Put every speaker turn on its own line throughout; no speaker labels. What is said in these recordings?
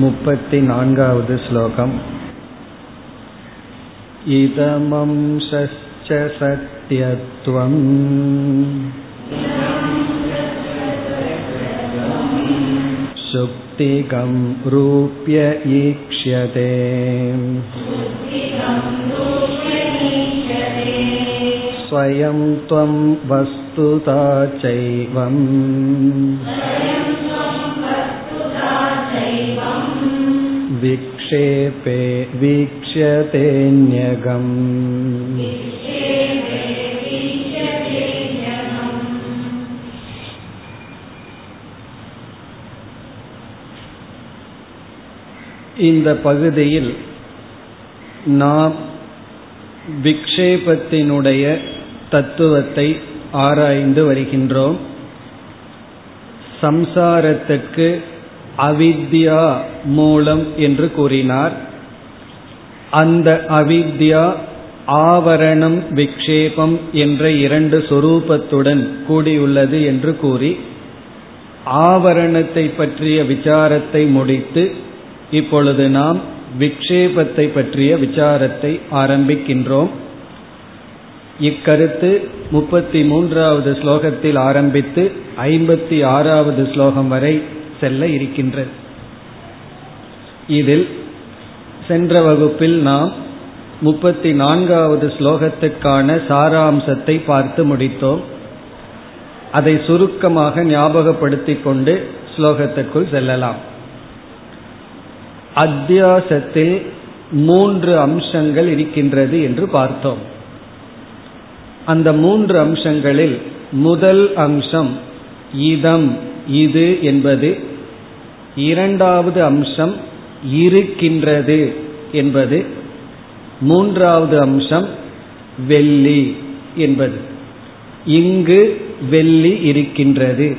मुपति नान्गावद् श्लोकम् इदमंशश्च सत्यत्वम् शुक्तिकं रूप्य ईक्ष्यते स्वयं त्वं वस्तुता चैवम् विक्षेपे वीक्ष्यतेऽन्यगम् இந்த பகுதியில் நாம் விக்ஷேபத்தினுடைய தத்துவத்தை ஆராய்ந்து வருகின்றோம் சம்சாரத்துக்கு அவித்யா மூலம் என்று கூறினார். அந்த அவித்யா ஆவரணம் விக்ஷேபம் என்ற இரண்டு சொரூபத்துடன் கூடியுள்ளது என்று கூறி ஆவரணத்தை பற்றிய விசாரத்தை முடித்து இப்பொழுது நாம் விக்ஷேபத்தை பற்றிய விசாரத்தை ஆரம்பிக்கின்றோம். இக்கருத்து முப்பத்தி மூன்றாவது ஸ்லோகத்தில் ஆரம்பித்து ஐம்பத்தி ஆறாவது ஸ்லோகம் வரை செல்ல இருக்கின்றது. இதில் சென்ற வகுப்பில் நாம் முப்பத்தி நான்காவது ஸ்லோகத்துக்கான சாராம்சத்தை பார்த்து முடித்தோம். அதை சுருக்கமாக ஞாபகப்படுத்திக் கொண்டு ஸ்லோகத்துக்குள் செல்லலாம். அத்தியாசத்தில் மூன்று அம்சங்கள் இருக்கின்றது என்று பார்த்தோம். அந்த மூன்று அம்சங்களில் முதல் அம்சம் இதம் இது என்பது இரண்டாவது அம்சம் இருக்கின்றது என்பது. மூன்றாவது அம்சம் வெள்ளி என்பது. இங்கு வெள்ளி இருக்கின்றது.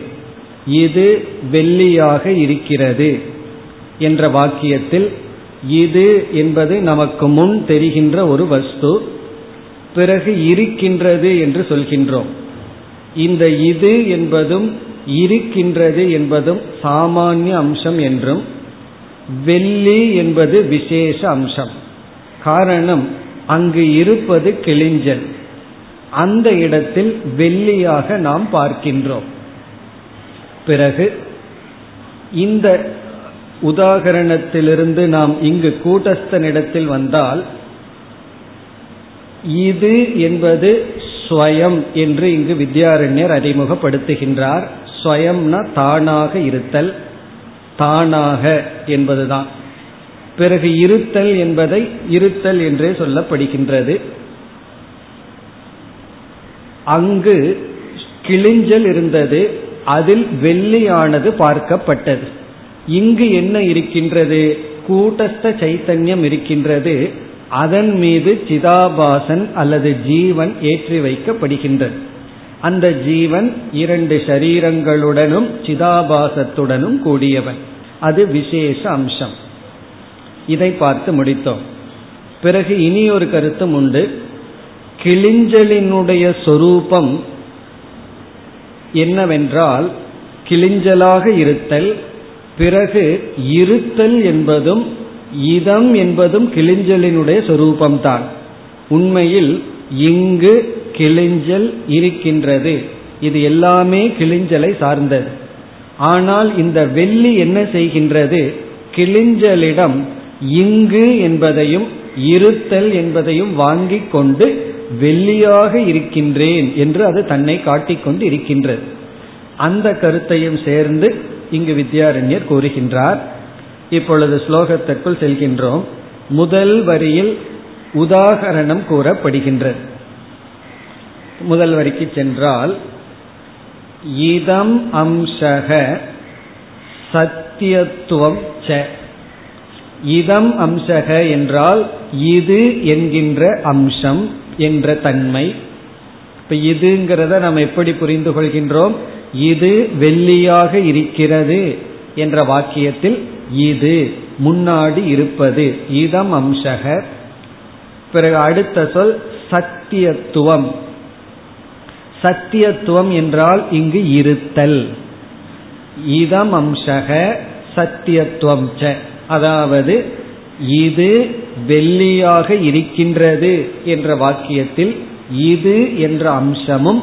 இது வெள்ளியாக இருக்கிறது என்ற வாக்கியத்தில் இது என்பது நமக்கு முன் தெரிகின்ற ஒரு வஸ்து. பிறகு இருக்கின்றது என்று சொல்கின்றோம். இந்த இது என்பதும் இருக்கின்றது என்பதும் சாமானிய அம்சம் என்றும் வெள்ளி என்பது விசேஷ அம்சம். காரணம் அங்கு இருப்பது கிளிஞ்சல். அந்த இடத்தில் வெள்ளியாக நாம் பார்க்கின்றோம். பிறகு இந்த உதாகரணத்திலிருந்து நாம் இங்கு கூட்டஸ்தனிடத்தில் வந்தால் இது என்பது ஸ்வயம் என்று இங்கு வித்யாரண்யர் அறிமுகப்படுத்துகின்றார். ஸ்வயம்னா தானாக இருத்தல் தானாக என்பதுதான். பிறகு இருத்தல் என்பதை இருத்தல் என்றே சொல்லப்படுகின்றது. அங்கு கிளிஞ்சல் இருந்தது அதில் வெள்ளியானது பார்க்கப்பட்டது. இங்கு என்ன இருக்கின்றது? கூட்டஸ்த சைத்தன்யம் இருக்கின்றது. அதன் மீது சிதாபாசன் அல்லது ஜீவன் ஏற்றி வைக்கப்படுகின்றது. அந்த ஜீவன் இரண்டு சரீரங்களுடனும் சிதாபாசத்துடனும் கூடியவன். அது விசேஷ அம்சம். இதை பார்த்து முடித்தோம். பிறகு இனி ஒரு கருத்தும் உண்டு. கிளிஞ்சலினுடைய சொரூபம் என்னவென்றால் கிளிஞ்சலாக இருத்தல் பிறகு இருத்தல் என்பதும் இதம் என்பதும் கிளிஞ்சலினுடைய சொரூபம்தான். உண்மையில் இங்கு கிளிஞ்சல் இருக்கின்றது. இது எல்லாமே கிளிஞ்சலை சார்ந்தது. ஆனால் இந்த வெள்ளி என்ன செய்கின்றது? கிளிஞ்சலிடம் இங்கு என்பதையும் இருத்தல் என்பதையும் வாங்கி கொண்டு வெள்ளியாக இருக்கின்றேன் என்று அது தன்னை காட்டிக்கொண்டு இருக்கின்றது. அந்த கருத்தையும் சேர்ந்து இங்கு வித்யாரண்யர் கூறுகின்றார். இப்பொழுது ஸ்லோகத்திற்குள் செல்கின்றோம். முதல் வரியில் உதாகரணம் கூறப்படுகின்றது. முதல் வரிக்கு சென்றால் இதம் அம்சக சத்தியத்துவம் ச இதம் அம்சக என்றால் இது என்கின்ற அம்சம் என்ற தன்மை இப்ப இதுங்கிறத நாம் எப்படி புரிந்து கொள்கின்றோம்? இது வெள்ளியாக இருக்கிறது என்ற வாக்கியத்தில் இது முன்னாடி இருப்பது இதம் அம்சக பிறகு அடுத்த சொல் சத்தியத்துவம் சத்தியத்துவம் என்றால் இங்கு இருத்தல். இதம் அம்சக சத்தியத்துவம் ச. அதாவது இது வெள்ளியாக இருக்கின்றது என்ற வாக்கியத்தில் இது என்ற அம்சமும்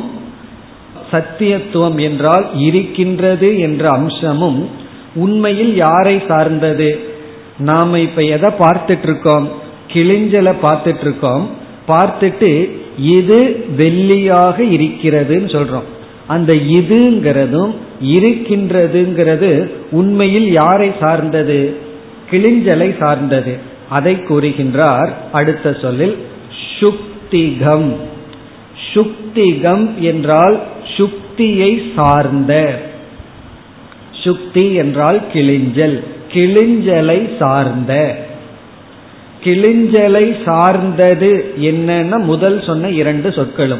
சத்தியத்துவம் என்றால் இருக்கின்றது என்ற அம்சமும் உண்மையில் யாரை சார்ந்தது? நாம இப்ப எதை பார்த்துட்டு இருக்கோம்? கிளிஞ்சலை பார்த்துட்டு இருக்கோம். பார்த்துட்டு இது வெள்ளியாக இருக்கிறதுன்னு சொல்றோம். அந்த இதுங்கிறதும் இருக்கின்றதுங்கிறது உண்மையில் யாரை சார்ந்தது? கிளிஞ்சலை சார்ந்தது. அதை கூறுகின்றார் அடுத்த சொல்லில் சுக்திகம். சுக்திகம் என்றால் சுக்தியை சார்ந்த. சுக்தி என்றால் கிளிஞ்சல். கிளிஞ்சலை சார்ந்த. கிளிஞ்சலை சார்ந்தது என்னன்னா முதல் சொன்ன இரண்டு சொற்களும்.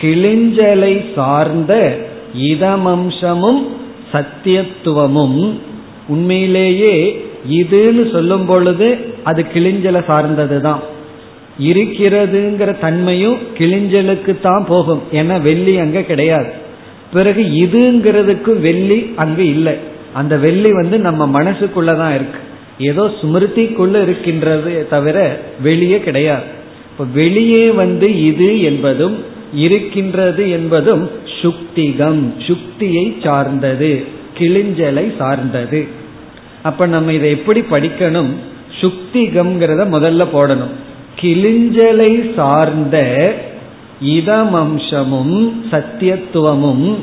கிளிஞ்சலை சார்ந்த இதமம்சமும் சத்தியத்துவமும். உண்மையிலேயே இதுன்னு சொல்லும் பொழுது அது கிளிஞ்சலை சார்ந்தது தான் இருக்கிறதுங்கிற தன்மையும் கிளிஞ்சலுக்கு தான் போகும். ஏன்னா வெள்ளி அங்க கிடையாது. பிறகு இதுங்கிறதுக்கு வெள்ளி அங்கு இல்லை. அந்த வெள்ளி வந்து நம்ம மனசுக்குள்ளதான் இருக்கு. ஏதோ ஸ்மிருதிக்குள்ள இருக்கின்றது தவிர வெளியே கிடையாது. இப்ப வெளியே வந்து இது என்பதும் இருக்கின்றது என்பதும் சுக்திகம் சுக்தியை சார்ந்தது கிளிஞ்சலை சார்ந்தது. அப்ப நம்ம இதை எப்படி படிக்கணும்? சுக்திகம்ங்கிறத முதல்ல போடணும். கிளிஞ்சலை சார்ந்த இதமம்சமும் சத்தியத்துவமும்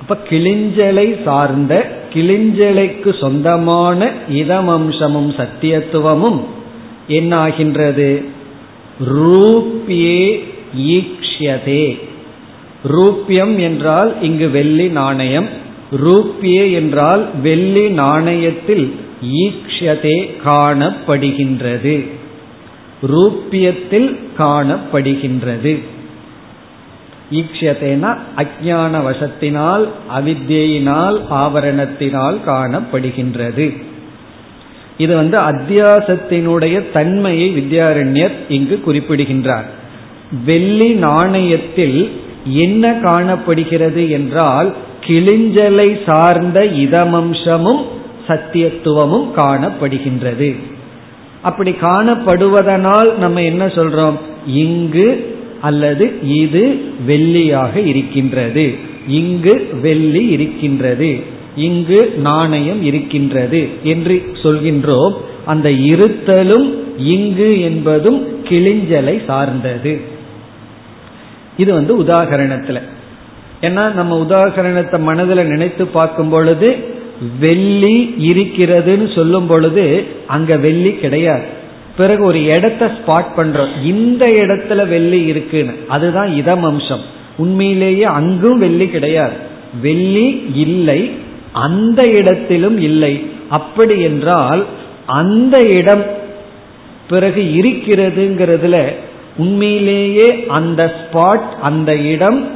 அப்ப கிளிஞ்சலை சார்ந்த கிளிஞ்சலைக்கு சொந்தமான இதமம்சமும் சத்தியத்துவமும் என்னாகின்றது? ரூபியே ஈக்ஷதே ரூபியம் என்றால் இங்கு வெள்ளி நாணயம். ரூபியே என்றால் வெள்ளி நாணயத்தில் ஈக்ஷதே காணப்படுகின்றது. ரூபியத்தில் காணப்படுகின்றது. ஈக்ஷதேனா அஜான வசத்தினால் அவித்தியினால் ஆவரணத்தினால் காணப்படுகின்றது. இது வந்து அத்தியாசத்தினுடைய தன்மையை வித்யாரண்யர் இங்கு குறிப்பிடுகின்றார். வெள்ளி நாணயத்தில் என்ன காணப்படுகிறது என்றால் கிளிஞ்சலை சார்ந்த இதமம்சமும் சத்தியத்துவமும் காணப்படுகின்றது. அப்படி காணப்படுவதனால் நம்ம என்ன சொல்றோம்? இங்கு அல்லது இது வெள்ளியாக இருக்கின்றது. இங்கு வெள்ளி இருக்கின்றது. இங்கு நாணயம் இருக்கின்றது என்று சொல்கின்றோம். அந்த இருத்தலும் இங்கு என்பதும் கிளிஞ்சலை சார்ந்தது. இது வந்து உதாகரணத்துல. ஏன்னா நம்ம உதாகரணத்தை மனதில் நினைத்து பார்க்கும் பொழுது வெள்ளி இருக்கிறதுன்னு சொல்லும் பொழுது அங்க வெள்ளி கிடையாது. பிறகு ஒரு இடத்த ஸ்பாட் பண்றோம். இந்த இடத்துல வெள்ளி இருக்குன்னு. அதுதான் இதம் அம்சம். உண்மையிலேயே அங்கும் வெள்ளி கிடையாது. வெள்ளி இல்லை அந்த இடத்திலும் இல்லை. அப்படி என்றால் அந்த இடம் பிறகு இருக்கிறதுங்கிறதுல உண்மையிலேயே அந்த ஸ்பாட் அந்த இடம்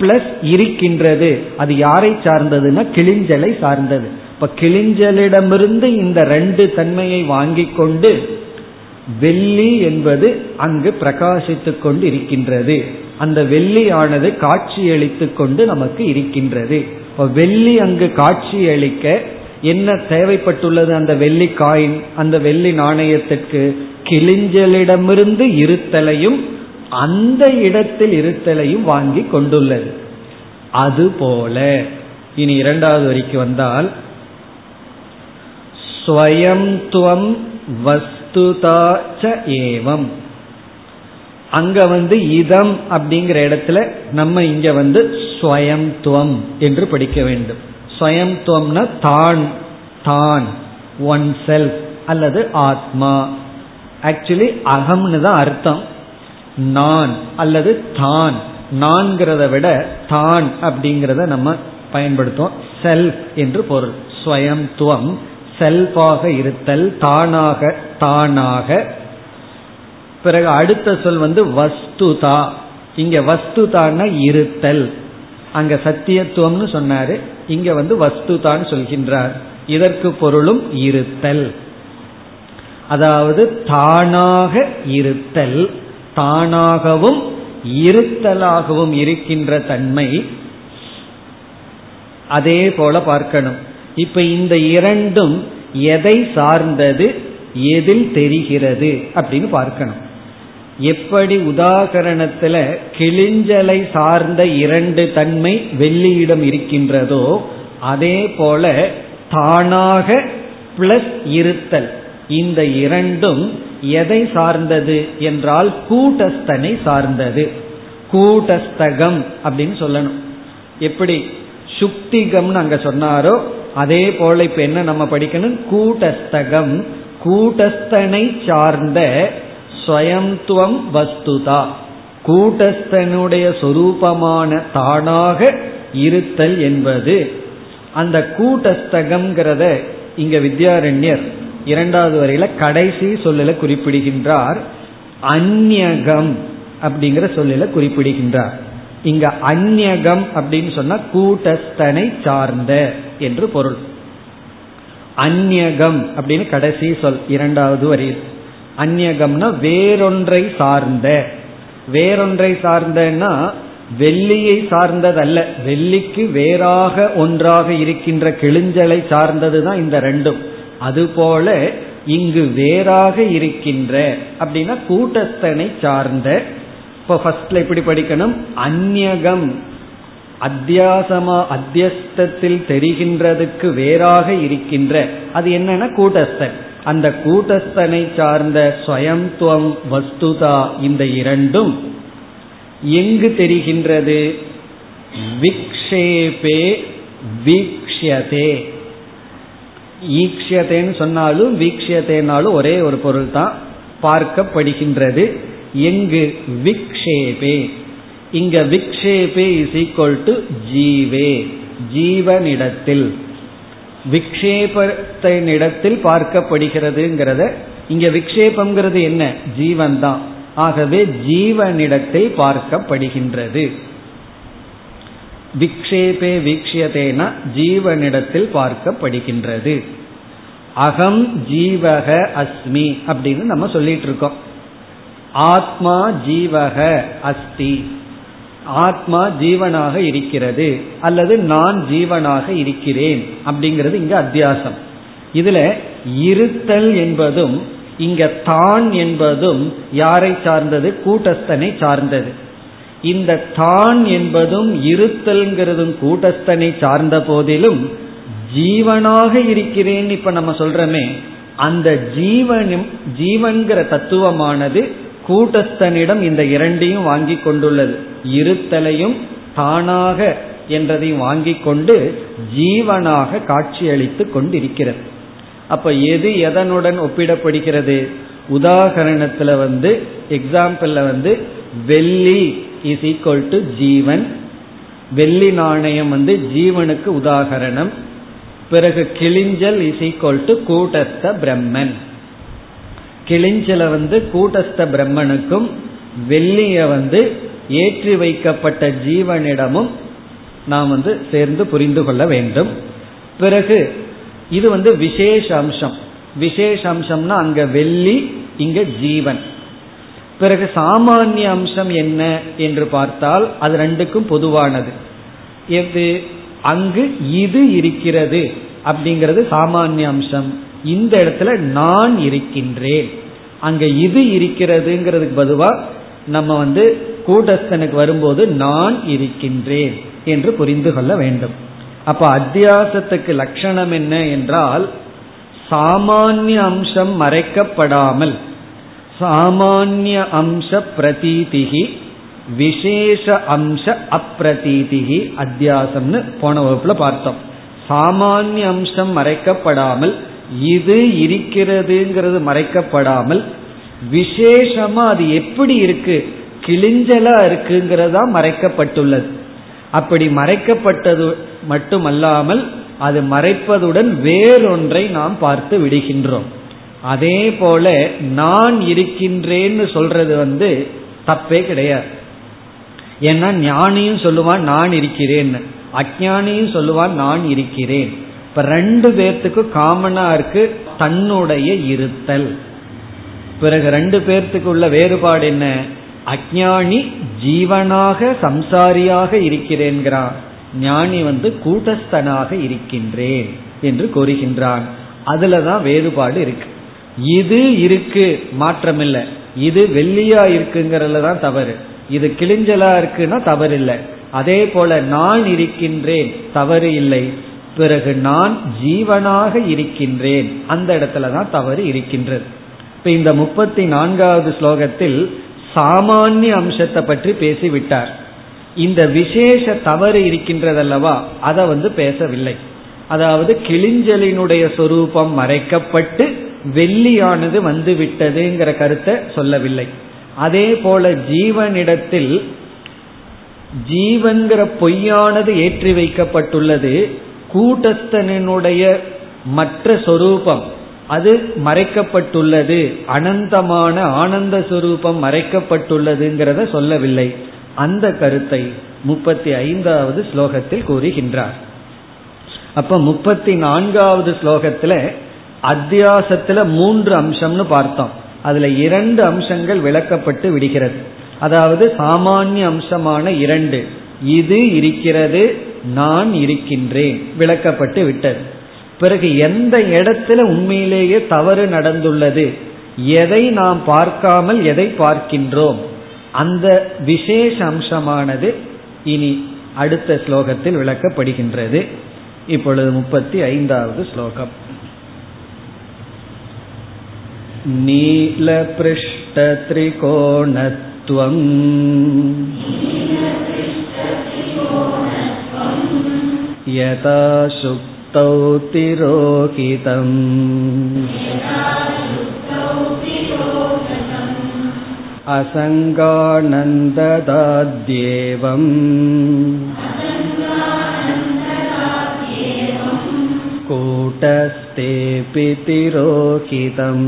பிளஸ் இருக்கின்றது. அது யாரை சார்ந்ததுன்னா கிளிஞ்சலை சார்ந்தது. இப்ப கிளிஞ்சலிடமிருந்து இந்த ரெண்டு தன்மையை வாங்கி கொண்டு வெள்ளி என்பது அங்கு பிரகாசித்துக் கொண்டு இருக்கின்றது அந்த வெள்ளியானது காட்சியளித்துக் கொண்டு நமக்கு இருக்கின்றது. வெள்ளி அங்கு காட்சியளிக்க என்ன தேவைப்பட்டுள்ளது? அந்த வெள்ளி காயின் அந்த வெள்ளி நாணயத்திற்கு கிளிஞ்சலிடமிருந்து இருத்தலையும் அந்த இடத்தில் இருத்தலையும் வாங்கி கொண்டுள்ளது. அதுபோல இனி இரண்டாவது வரிக்கு வந்தால் ஸ்வயம் துவம் வஸ்துதாச்ச ஏவம். அங்க வந்து இதம் அப்படிங்கிற இடத்துல நம்ம இங்க வந்து ஸ்வயம்துவம் என்று படிக்க வேண்டும். ஸ்வயம்துவம்னா தான் தான் ஒன் செல்ஃப் அல்லது ஆத்மா. ஆக்சுவலி அகம்னு தான் அர்த்தம். நான் அல்லது தான். நான்கிறத விட தான் அப்படிங்கிறத நம்ம பயன்படுத்துவோம். செல்ஃப் என்று பொருள். ஸ்வயம்துவம் செல்ஃபாக இருத்தல் தானாக தானாக. பிறகு அடுத்த சொல் வந்து வஸ்துதா. இங்க வஸ்துதான இருத்தல். அங்க சத்தியத்துவம்னு சொன்னாரு. இங்க வந்து வஸ்துதான் சொல்கின்றார். இதற்கு பொருளும் இருத்தல். அதாவது தானாக இருத்தல் தானாகவும் இருத்தலாகவும் இருக்கின்ற தன்மை. அதே போல பார்க்கணும். இப்ப இந்த இரண்டும் எதை சார்ந்தது எதில் தெரிகிறது அப்படின்னு பார்க்கணும். எப்படி உதாகரணத்துல கிளிஞ்சலை சார்ந்த இரண்டு தன்மை வெள்ளியிடம் இருக்கின்றதோ அதே போல தானாக பிளஸ் இருத்தல். இந்த இரண்டும் எதை சார்ந்தது என்றால் கூட்டஸ்தனை சார்ந்தது. கூட்டஸ்தகம் அப்படின்னு சொல்லணும். எப்படி? சுக்திகம்னு அங்க சொன்னாரோ அதே போல இப்ப என்ன நம்ம படிக்கணும்? கூட்டஸ்தகம். கூட்டஸ்தனை சார்ந்த ஸ்வயம்துவம் வஸ்துதா. கூட்டஸ்தனுடைய சொரூபமான தானாக இருத்தல் என்பது. அந்த கூட்டஸ்தகம்ங்கிறத இங்க வித்யாரண்யர் இரண்டாவது வரையில கடைசி சொல்லல குறிப்பிடுகின்றார். அந்நகம் அப்படிங்கிற சொல்லல குறிப்பிடுகின்றார். இங்க அந்நகம் அப்படின்னு சொன்னா கூட்டஸ்தனை சார்ந்த என்று பொருள். அந்நகம் அப்படின்னு கடைசி சொல் இரண்டாவது வரியில். அந்நகம்னா வேறொன்றை சார்ந்த. வேறொன்றை சார்ந்தன்னா வெள்ளியை சார்ந்ததல்ல. வெள்ளிக்கு வேறாக ஒன்றாக இருக்கின்ற கிழிஞ்சலை சார்ந்ததுதான் இந்த ரெண்டும். அதுபோல இங்கு வேறாக இருக்கின்ற அப்படின்னா கூட்டஸ்தனை சார்ந்த இப்போ ஃபர்ஸ்ட்ல எப்படி படிக்கணும். அந்நகம் அத்தியாசமா அத்தியஸ்தத்தில் தெரிகின்றதுக்கு வேறாக இருக்கின்ற அது என்னன்னா கூட்டஸ்தன். அந்த கூட்டஸ்தனை சார்ந்த ஸ்வயம்துவம் வஸ்துதா இந்த இரண்டும் எங்கு தெரிகின்றது? விக்ஷேபே வீக்ஷதே ஈக்ஷியதேன்னு சொன்னாலும் வீக்ஷதேனாலும் ஒரே ஒரு பொருள் தான் பார்க்கப்படுகின்றது. எங்கு விக்ஷேபே. இங்க விக்ஷேபே இஸ் ஈக்வல் டு ஜீவே. ஜீவனிடத்தில். விக்ஷேபத்தினிடத்தில் பார்க்கப்படுகிறதுங்கிறத இங்க விக்ஷேபம்ங்கிறது என்ன? ஜீவன் தான் ஆகவே ஜீவனிடத்தில் பார்க்கப்படுகின்றது. விக்ஷேபே வீக்ஷியதேனா ஜீவனிடத்தில் பார்க்கப்படுகின்றது. அகம் ஜீவக அஸ்மி அப்படின்னு நம்ம சொல்லிட்டு இருக்கோம். ஆத்மா ஜீவக அஸ்தி. ஆத்மா ஜீவனாக இருக்கிறது அல்லது நான் ஜீவனாக இருக்கிறேன் அப்படிங்கிறது இங்க அத்தியாசம். இதுல இருத்தல் என்பதும் இங்க தான் என்பதும் யாரை சார்ந்தது? கூட்டஸ்தனை சார்ந்தது. இந்த தான் என்பதும் இருத்தல்ங்கிறதும் கூட்டஸ்தனை சார்ந்த போதிலும் ஜீவனாக இருக்கிறேன் இப்ப நம்ம சொல்றமே அந்த ஜீவனும் ஜீவன்கிற தத்துவமானது கூட்டஸ்தனிடம் இந்த இரண்டையும் வாங்கி கொண்டுள்ளது. இருத்தலையும் தானாக என்றதையும் வாங்கி கொண்டு ஜீவனாக காட்சியளித்து கொண்டிருக்கிறது. அப்ப எது எதனுடன் ஒப்பிடப்படுகிறது? உதாகரணத்துல வந்து எக்ஸாம்பிள்ல வந்து வெள்ளி இஸ் ஈக்வல் டு ஜீவன். வெள்ளி நாணயம் வந்து ஜீவனுக்கு உதாகரணம். பிறகு கிளிஞ்சல் இஸ் ஈக்வல் டு கூட்டஸ்த பிரம்மன். கிளிஞ்சில வந்து கூட்டஸ்த பிரம்மனுக்கும் வெள்ளிய வந்து ஏற்றி வைக்கப்பட்ட ஜீவனிடமும் நாம் வந்து சேர்ந்து புரிந்து கொள்ள வேண்டும். பிறகு இது வந்து விசேஷ அம்சம். விசேஷ அம்சம்னா அங்க வெள்ளி இங்க ஜீவன். பிறகு சாமானிய அம்சம் என்ன என்று பார்த்தால் அது ரெண்டுக்கும் பொதுவானது. எது? அங்கு இது இருக்கிறது அப்படிங்கிறது சாமானிய அம்சம். இந்த இடத்துல நான் இருக்கின்றேன். அங்க இது இருக்கிறதுங்கிறதுக்கு பதுவா நம்ம வந்து கூட்டஸ்தனுக்கு வரும்போது நான் இருக்கின்றேன் என்று புரிந்து கொள்ள வேண்டும். அப்ப அத்தியாசத்துக்கு லட்சணம் என்ன என்றால் சாமானிய அம்சம் மறைக்கப்படாமல் சாமானிய அம்ச பிரதீதிகி விசேஷ அம்ச அப்பிரதீதிகி அத்தியாசம்னு போன வகுப்புல பார்த்தோம். சாமானிய அம்சம் மறைக்கப்படாமல் இது இருக்கிறதுங்கிறது மறைக்கப்படாமல் விசேஷமா அது எப்படி இருக்கு? கிழிஞ்சலா இருக்குங்கிறதா மறைக்கப்பட்டுள்ளது. அப்படி மறைக்கப்பட்டது மட்டுமல்லாமல் அது மறைப்பதுடன் வேறொன்றை நாம் பார்த்து விடுகின்றோம். அதே போல நான் இருக்கின்றேன்னு சொல்றது வந்து தப்பே கிடையாது. ஏன்னா ஞானியும் சொல்லுவான் நான் இருக்கிறேன் அஜானியும் சொல்லுவான் நான் இருக்கிறேன். இப்ப ரெண்டு பேர்த்துக்கும் காமனா இருக்கு தன்னுடைய இருத்தல். பிறகு ரெண்டு பேர்த்துக்கு உள்ள வேறுபாடு என்ன? அஜானி ஜீவனாக சம்சாரியாக இருக்கிறேன்கிறான். ஞானி வந்து கூட்டஸ்தனாக இருக்கின்றேன் என்று கூறுகின்றான். அதுலதான் வேறுபாடு இருக்கு. இது இருக்கு மாற்றம் இல்லை இது வெள்ளியா இருக்குங்கிறதுல தான் தவறு. இது கிழிஞ்சலா இருக்குன்னா தவறு இல்லை அதே போல நான் இருக்கின்றேன் தவறு இல்லை. பிறகு நான் ஜீவனாக இருக்கின்றேன். அந்த இடத்துல தான் தவறு இருக்கின்றது. இப்ப இந்த முப்பத்தி நான்காவது ஸ்லோகத்தில் சாமானிய அம்சத்தை பற்றி பேசிவிட்டார். இந்த விசேஷ தவறு இருக்கின்றதல்லவா? அதை வந்து பேசவில்லை. அதாவது கிளிஞ்சலினுடைய சொரூபம் மறைக்கப்பட்டு வெள்ளியானது வந்து விட்டதுங்கிற கருத்தை சொல்லவில்லை. அதே போல ஜீவனிடத்தில் ஜீவன்கிற பொய்யானது ஏற்றி வைக்கப்பட்டுள்ளது. கூட்டத்தனினுடைய மற்ற சொரூபம். அது மறைக்கப்பட்டுள்ளது. அனந்தமான ஆனந்த சுரூபம் மறைக்கப்பட்டுள்ளதுங்கிறத சொல்லவில்லை. அந்த கருத்தை முப்பத்தி ஐந்தாவது ஸ்லோகத்தில் கூறுகின்றார். அப்ப முப்பத்தி நான்காவது ஸ்லோகத்துல அத்தியாசத்துல மூன்று அம்சம்னு பார்த்தோம். அதுல இரண்டு அம்சங்கள் விளக்கப்பட்டு விடுகிறது. அதாவது சாமானிய அம்சமான இரண்டு. இது இருக்கிறது நான் இருக்கின்றேன் விளக்கப்பட்டு விட்டது பிறகு எந்த இடத்துல உண்மையிலேயே தவறு நடந்துள்ளது எதை நாம் பார்க்காமல் எதை பார்க்கின்றோம் அந்த விசேஷ அம்சமானது இனி அடுத்த ஸ்லோகத்தில் விளக்கப்படுகின்றது இப்பொழுது முப்பத்தி ஐந்தாவது ஸ்லோகம் नीलपृष्ठत्रिकोणत्वम् यथा सुक्तौ तिरोहितम् असङ्गानन्ददाद्येवम् कूटस्थेऽपि तिरोहितम्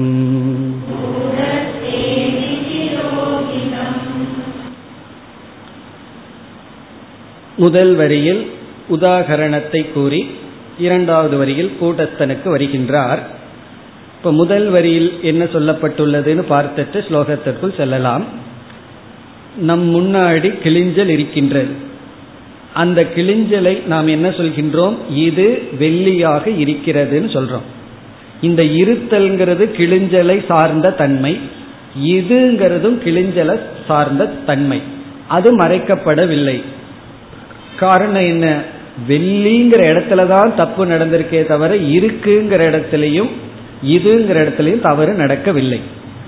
முதல் வரியில் உதாகரணத்தை கூறி இரண்டாவது வரியில் கூட்டஸ்தனுக்கு வருகின்றார். இப்ப முதல் வரியில் என்ன சொல்லப்பட்டுள்ளதுன்னு பார்த்துட்டு ஸ்லோகத்திற்குள் செல்லலாம். நம் முன்னாடி கிளிஞ்சல் இருக்கின்றது. அந்த கிளிஞ்சலை நாம் என்ன சொல்கின்றோம்? இது வெள்ளியாக இருக்கிறதுன்னு சொல்றோம். இந்த இருத்தல்ங்கிறது கிளிஞ்சலை சார்ந்த தன்மை. இதுங்கிறதும் கிளிஞ்சலை சார்ந்த தன்மை. அது மறைக்கப்படவில்லை. காரணம் என்ன? வெள்ளிங்கிற இடத்துல தான் தப்பு நடந்திருக்கே தவிர இருக்குங்கிற இடத்துலையும் இதுங்கிற இடத்துலையும் தவறு நடக்கவில்லை.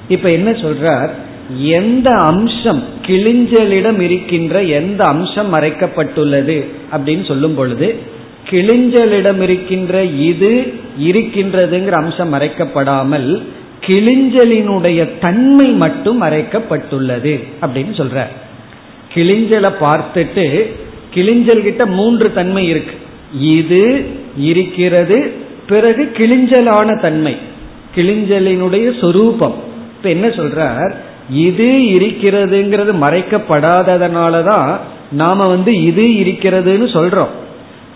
இப்ப என்ன சொல்றார்? எந்த அம்சம் கிளிஞ்சலிடம் இருக்கின்ற எந்த அம்சம் மறைக்கப்பட்டுள்ளது அப்படின்னு சொல்லும் பொழுது கிளிஞ்சலிடம் இருக்கின்ற இது இருக்கின்றதுங்கிற அம்சம் மறைக்கப்படாமல் கிளிஞ்சலினுடைய தன்மை மட்டும் மறைக்கப்பட்டுள்ளது அப்படின்னு சொல்ற கிளிஞ்சலை பார்த்துட்டு கிளிஞ்சல் கிட்ட மூன்று தன்மை இருக்கு. இது இருக்கிறது பிறகு கிளிஞ்சலான தன்மை. கிளிஞ்சலினுடைய சொரூபம். இப்ப என்ன சொல்றார்? இது இருக்கிறதுங்கிறது மறைக்கப்படாததனாலதான் நாம வந்து இது இருக்கிறதுன்னு சொல்றோம்.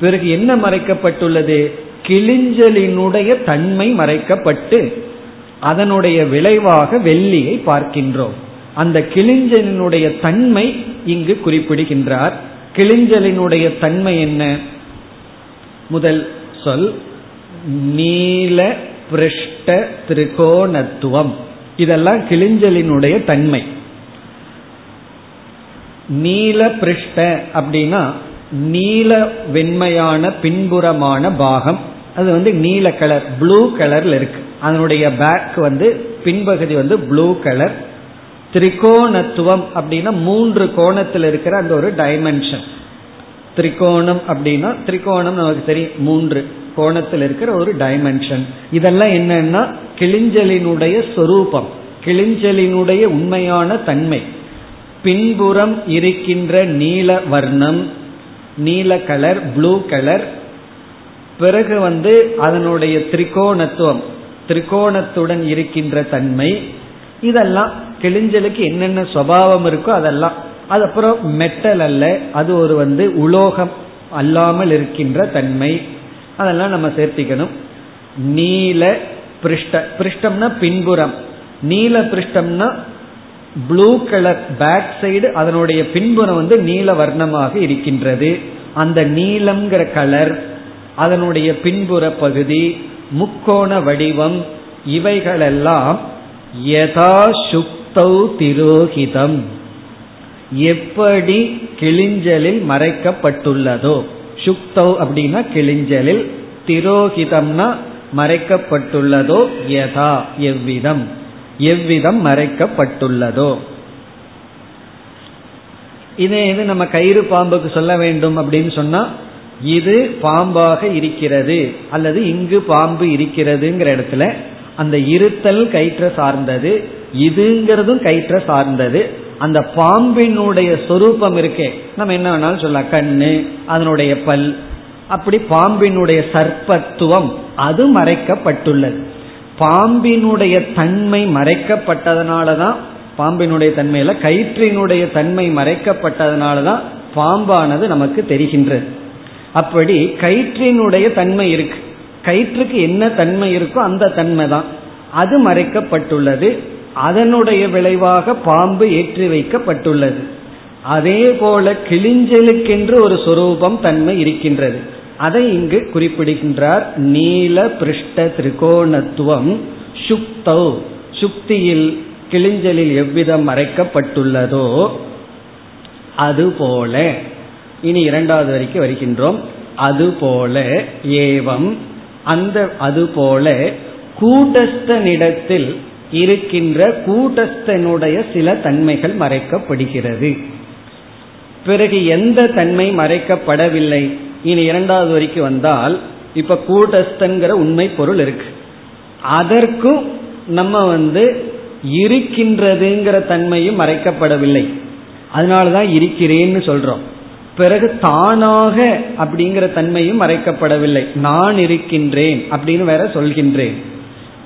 பிறகு என்ன மறைக்கப்பட்டுள்ளது? கிளிஞ்சலினுடைய தன்மை மறைக்கப்பட்டு அதனுடைய விளைவாக வெள்ளியை பார்க்கின்றோம். அந்த கிளிஞ்சலினுடைய தன்மை இங்கு குறிப்பிடுகின்றார். கிளிஞ்சலினுடைய தன்மை என்ன? முதல் சொல் நீல பிருஷ்ட திரிகோணத்துவம். இதெல்லாம் கிளிஞ்சலினுடைய தன்மை. நீல பிருஷ்ட அப்படின்னா நீல வெண்மையான பின்புறமான பாகம். அது வந்து நீல கலர் ப்ளூ கலர்ல இருக்கு. அதனுடைய பேக் வந்து பின்பகுதி வந்து ப்ளூ கலர் திரிகோணத்துவம் அப்படின்னா மூன்று கோணத்தில் இருக்கிற அந்த ஒரு டைமென்ஷன் திரிகோணம் அப்படின்னா திரிகோணம் நமக்கு தெரியும் மூன்று கோணத்தில் இருக்கிற ஒரு டைமென்ஷன் இதெல்லாம் என்னன்னா கிளிஞ்சலினுடைய சொரூபம் கிளிஞ்சலினுடைய உண்மையான தன்மை. பின்புறம் இருக்கின்ற நீல வர்ணம் நீல கலர் ப்ளூ கலர் பிறகு வந்து அதனுடைய திரிகோணத்துவம் திரிகோணத்துடன் இருக்கின்ற தன்மை. இதெல்லாம் கிளிஞ்சலுக்கு என்னென்ன சுவாவம் இருக்கோ அதெல்லாம். அது அப்புறம் மெட்டல் அல்ல அது ஒரு வந்து உலோகம் அல்லாமல் இருக்கின்ற தன்மை. அதெல்லாம் நம்ம சேர்த்திக்கணும். நீல பிருஷ்ட பிருஷ்டம்னா பின்புறம். நீல பிருஷ்டம்னா ப்ளூ கலர் பேக் சைடு அதனுடைய பின்புறம் வந்து நீல வர்ணமாக இருக்கின்றது. அந்த நீலம்ங்கிற கலர் அதனுடைய பின்புற பகுதி முக்கோண வடிவம் இவைகளெல்லாம் யதா சுக்தௌ திரோகிதம். எப்படி கிளிஞ்சலில் மறைக்கப்பட்டுள்ளதோ சுக்தௌ அப்படின்னா கிளிஞ்சலில் திரோகிதம்னா மறைக்கப்பட்டுள்ளதோ யதா எவ்விதம் எவ்விதம் மறைக்கப்பட்டுள்ளதோ. இதே இது நம்ம கயிறு பாம்புக்கு சொல்ல வேண்டும் அப்படின்னு சொன்னா இது பாம்பாக இருக்கிறது அல்லது இங்கு பாம்பு இருக்கிறதுங்கிற இடத்துல அந்த இருத்தல் கயிற்ற சார்ந்தது இதுங்கிறதும் கயிற்ற சார்ந்தது. அந்த பாம்பினுடைய சொரூபம் இருக்கே. நம்ம என்ன வேணாலும் சொல்லலாம். கண்ணு அதனுடைய பல். அப்படி பாம்பினுடைய சர்ப்பத்துவம் அது மறைக்கப்பட்டுள்ளது. பாம்பினுடைய தன்மை மறைக்கப்பட்டதனாலதான் பாம்பினுடைய தன்மையில கயிற்றினுடைய தன்மை மறைக்கப்பட்டதனாலதான் பாம்பானது நமக்கு தெரிகின்றது. அப்படி கயிற்றினுடைய தன்மை இருக்கு. கயிற்றுக்கு என்ன தன்மை இருக்கோ அந்த தன்மை தான் அது மறைக்கப்பட்டுள்ளது. அதனுடைய விளைவாக பாம்பு ஏற்றி வைக்கப்பட்டுள்ளது. அதே போல கிழிஞ்சலுக்கென்று ஒரு சொரூபம் தன்மை இருக்கின்றது. அதை இங்கு குறிப்பிடுகின்றார் நீல பிருஷ்ட திரிகோணத்துவம் சுக்தௌ. சுக்தியில் கிழிஞ்சலில் எவ்விதம் மறைக்கப்பட்டுள்ளதோ அதுபோல. இனி இரண்டாவது வரைக்கும் வருகின்றோம். அதுபோல ஏவம் அந்த அதுபோல கூட்டஸ்தனிடத்தில் இருக்கின்ற கூட்டஸ்தனுடைய சில தன்மைகள் மறைக்கப்படுகிறது. பிறகு எந்த தன்மை மறைக்கப்படவில்லை? இனி இரண்டாவது வரைக்கும் வந்தால் இப்ப கூட்டஸ்தங்கிற உண்மை பொருள் இருக்கு. அதற்கும் நம்ம வந்து இருக்கின்றதுங்கிற தன்மையும் மறைக்கப்படவில்லை. அதனாலதான் இருக்கிறேன்னு சொல்றோம். பிறகு தானாக அப்படிங்கிற தன்மையும் மறைக்கப்படவில்லை. நான் இருக்கின்றேன் அப்படின்னு வேற சொல்கின்றேன்.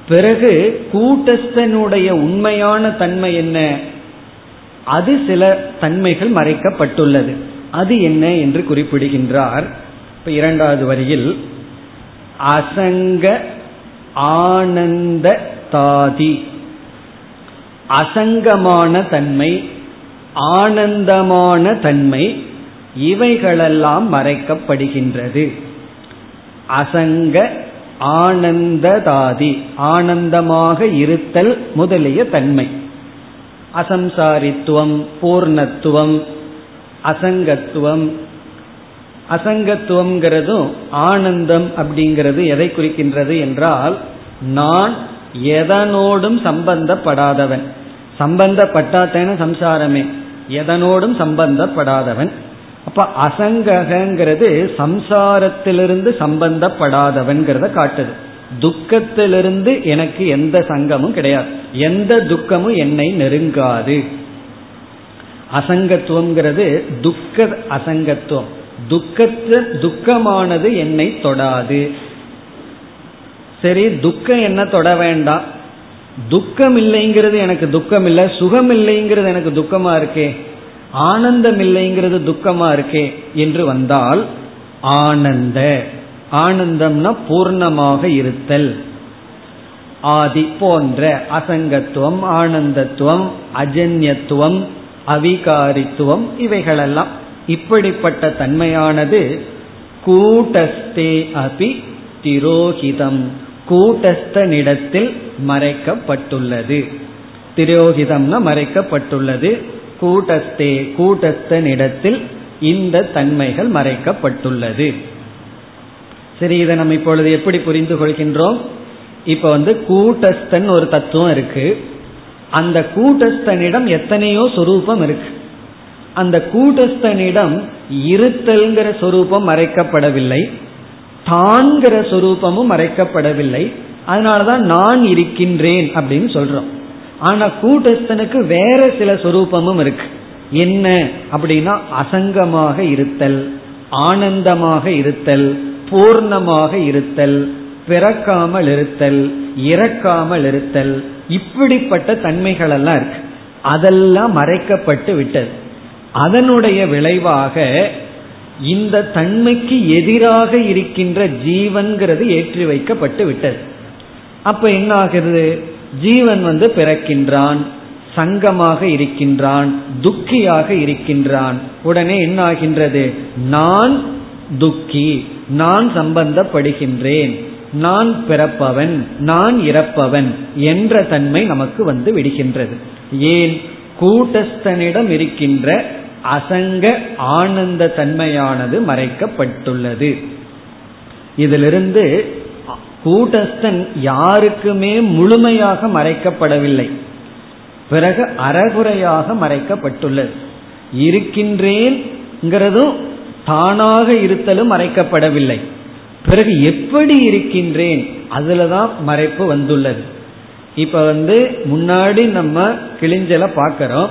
பிறகு கூட்டஸ்தனுடைய உண்மையான தன்மை என்ன? அது சில தன்மைகள் மறைக்கப்பட்டுள்ளது. அது என்ன என்று குறிப்பிடுகின்றார். இப்ப இரண்டாவது வரியில் அசங்க ஆனந்த தாதி. அசங்கமான தன்மை ஆனந்தமான தன்மை இவைகளெல்லாம் மறைக்கப்படுகின்றது. அசங்க ஆனந்ததாதி ஆனந்தமாக இருத்தல் முதலிய தன்மை. அசம்சாரித்துவம் பூர்ணத்துவம் அசங்கத்துவம். அசங்கத்துவம்ங்கிறதும் ஆனந்தம் அப்படிங்கிறது எதை குறிக்கின்றது என்றால் நான் எதனோடும் சம்பந்தப்படாதவன். சம்பந்தப்பட்டாத்தேன சம்சாரமே. எதனோடும் சம்பந்தப்படாதவன். அப்ப அசங்ககங்கிறது சம்சாரத்திலிருந்து சம்பந்தப்படாதவன்கிறத காட்டுது. துக்கத்திலிருந்து எனக்கு எந்த சங்கமும் கிடையாது. எந்த துக்கமும் என்னை நெருங்காது. அசங்கத்துவம்ங்கிறது துக்க அசங்கத்துவம். துக்கத்து துக்கமானது என்னை தொடாது. சரி துக்கம் என்ன தொட வேண்டாம். துக்கம் இல்லைங்கிறது எனக்கு துக்கம் இல்லை சுகம் இல்லைங்கிறது எனக்கு துக்கமா இருக்கே. ஆனந்தம் இல்லைங்கிறது துக்கமா இருக்கே என்று வந்தால் ஆனந்த. ஆனந்தம்னா பூர்ணமாக இருத்தல். ஆதி போன்ற அசங்கத்துவம் ஆனந்தத்துவம் அஜன்யத்துவம் அவிகாரித்துவம் இவைகளெல்லாம் இப்படிப்பட்ட தன்மையானது கூட்டஸ்தே அபி திரோகிதம். கூட்டஸ்தனிடத்தில் மறைக்கப்பட்டுள்ளது. திரோகிதம்னா மறைக்கப்பட்டுள்ளது. கூட்டஸ்தே கூட்டஸ்தனிடத்தில் இந்த தன்மைகள் மறைக்கப்பட்டுள்ளது. சரி இதை நம்ம இப்பொழுது எப்படி புரிந்து கொள்கின்றோம்? இப்ப வந்து கூட்டஸ்தன் ஒரு தத்துவம் இருக்கு. அந்த கூட்டஸ்தனிடம் எத்தனையோ சொரூபம் இருக்கு. அந்த கூட்டஸ்தனிடம் இருத்தல்ங்கிற சொரூபம் மறைக்கப்படவில்லை. தான்கிற சொரூபமும் மறைக்கப்படவில்லை. அதனாலதான் நான் இருக்கின்றேன் அப்படின்னு சொல்றோம். ஆனா கூட்டஸ்தனுக்கு வேற சில சொரூபமும் இருக்கு. என்ன அப்படின்னா அசங்கமாக இருத்தல் ஆனந்தமாக இருத்தல் பூர்ணமாக இருத்தல் பிறக்காமல் இருத்தல் இறக்காமல் இருத்தல் இப்படிப்பட்ட தன்மைகள் எல்லாம் இருக்கு. அதெல்லாம் மறைக்கப்பட்டு விட்டது. அதனுடைய விளைவாக இந்த தன்மைக்கு எதிராக இருக்கின்ற ஜீவன்கிறது ஏற்றி வைக்கப்பட்டு விட்டது. அப்ப என்ன ஆகிறது ஜீவன் வந்து பிறக்கின்றான் சங்கமாக இருக்கின்றான் துக்கியாக இருக்கின்றான். உடனே என்ன ஆகின்றது? நான் துக்கி நான் சம்பந்தப்படுகின்றேன். நான் பிறப்பவன் நான் இறப்பவன் என்ற தன்மை நமக்கு வந்து விடுகின்றது. ஏன்? கூட்டஸ்தனிடம் இருக்கின்ற அசங்க ஆனந்த தன்மையானது மறைக்கப்பட்டுள்ளது. இதிலிருந்து கூட்டஸ்தன் யாருக்குமே முழுமையாக மறைக்கப்படவில்லை. பிறகு அறகுறையாக மறைக்கப்பட்டுள்ளது. இருக்கின்றேன்ங்கிறதும் தானாக இருத்தலும் மறைக்கப்படவில்லை. பிறகு எப்படி இருக்கின்றேன்? அதுலதான் மறைப்பு வந்துள்ளது. இப்ப வந்து முன்னாடி நம்ம கிளிஞ்சலை பார்க்கிறோம்.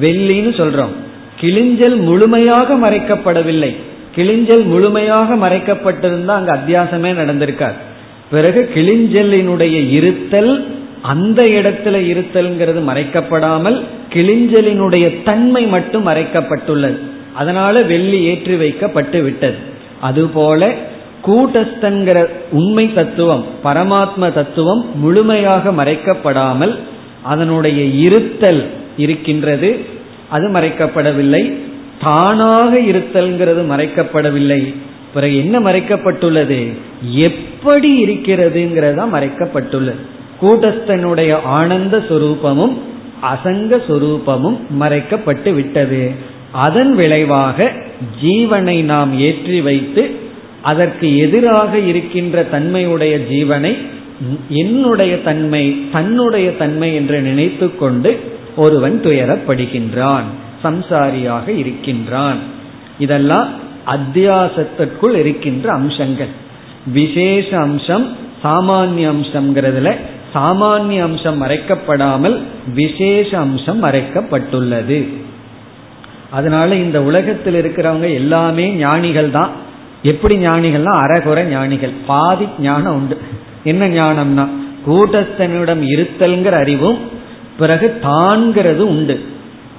வெள்ளின்னு சொல்றோம். கிளிஞ்சல் முழுமையாக மறைக்கப்படவில்லை. கிளிஞ்சல் முழுமையாக மறைக்கப்பட்டிருந்தா அங்க அத்தியாசமே நடந்திருக்கார் பிறகு கிளிஞ்சலினுடைய இருத்தல் அந்த இடத்துல இருத்தல்ங்கிறது மறைக்கப்படாமல் கிளிஞ்சலினுடைய தன்மை மட்டும் மறைக்கப்பட்டுள்ளது. அதனால வெள்ளி ஏற்றி வைக்கப்பட்டு விட்டது. அதுபோல கூட்டஸ்தன்கிற உண்மை தத்துவம் பரமாத்ம தத்துவம் முழுமையாக மறைக்கப்படாமல் அதனுடைய இருத்தல் இருக்கின்றது. அது மறைக்கப்படவில்லை. தானாக இருத்தல்ங்கிறது மறைக்கப்படவில்லை. பிறகு என்ன மறைக்கப்பட்டுள்ளது? எப்படி இருக்கிறதுங்கிறதா மறைக்கப்பட்டுள்ளது. கூட்டஸ்தனுடைய ஆனந்த சொரூபமும் அசங்க சொரூபமும் மறைக்கப்பட்டு விட்டது. அதன் விளைவாக ஜீவனை நாம் ஏற்றி வைத்து அதற்கு எதிராக இருக்கின்ற தன்மையுடைய ஜீவனை என்னுடைய தன்மை தன்னுடைய தன்மை என்று நினைத்து கொண்டு ஒருவன் துயரப்படுகின்றான் சம்சாரியாக இருக்கின்றான். இதெல்லாம் அத்தியாசத்திற்குள் இருக்கின்ற அம்சங்கள். விசேஷ அம்சம் சாமானிய அம்சம்ங்கிறதுல சாமானிய அம்சம் மறைக்கப்படாமல் விசேஷ அம்சம் மறைக்கப்பட்டுள்ளது. அதனால இந்த உலகத்தில் இருக்கிறவங்க எல்லாமே ஞானிகள் தான். எப்படி ஞானிகள்னா அறகுறை ஞானிகள். பாதி ஞானம் உண்டு. என்ன ஞானம்னா கூட்டத்தனிடம் இருத்தல்ங்கிற அறிவும் பிறகு தான்கிறது உண்டு.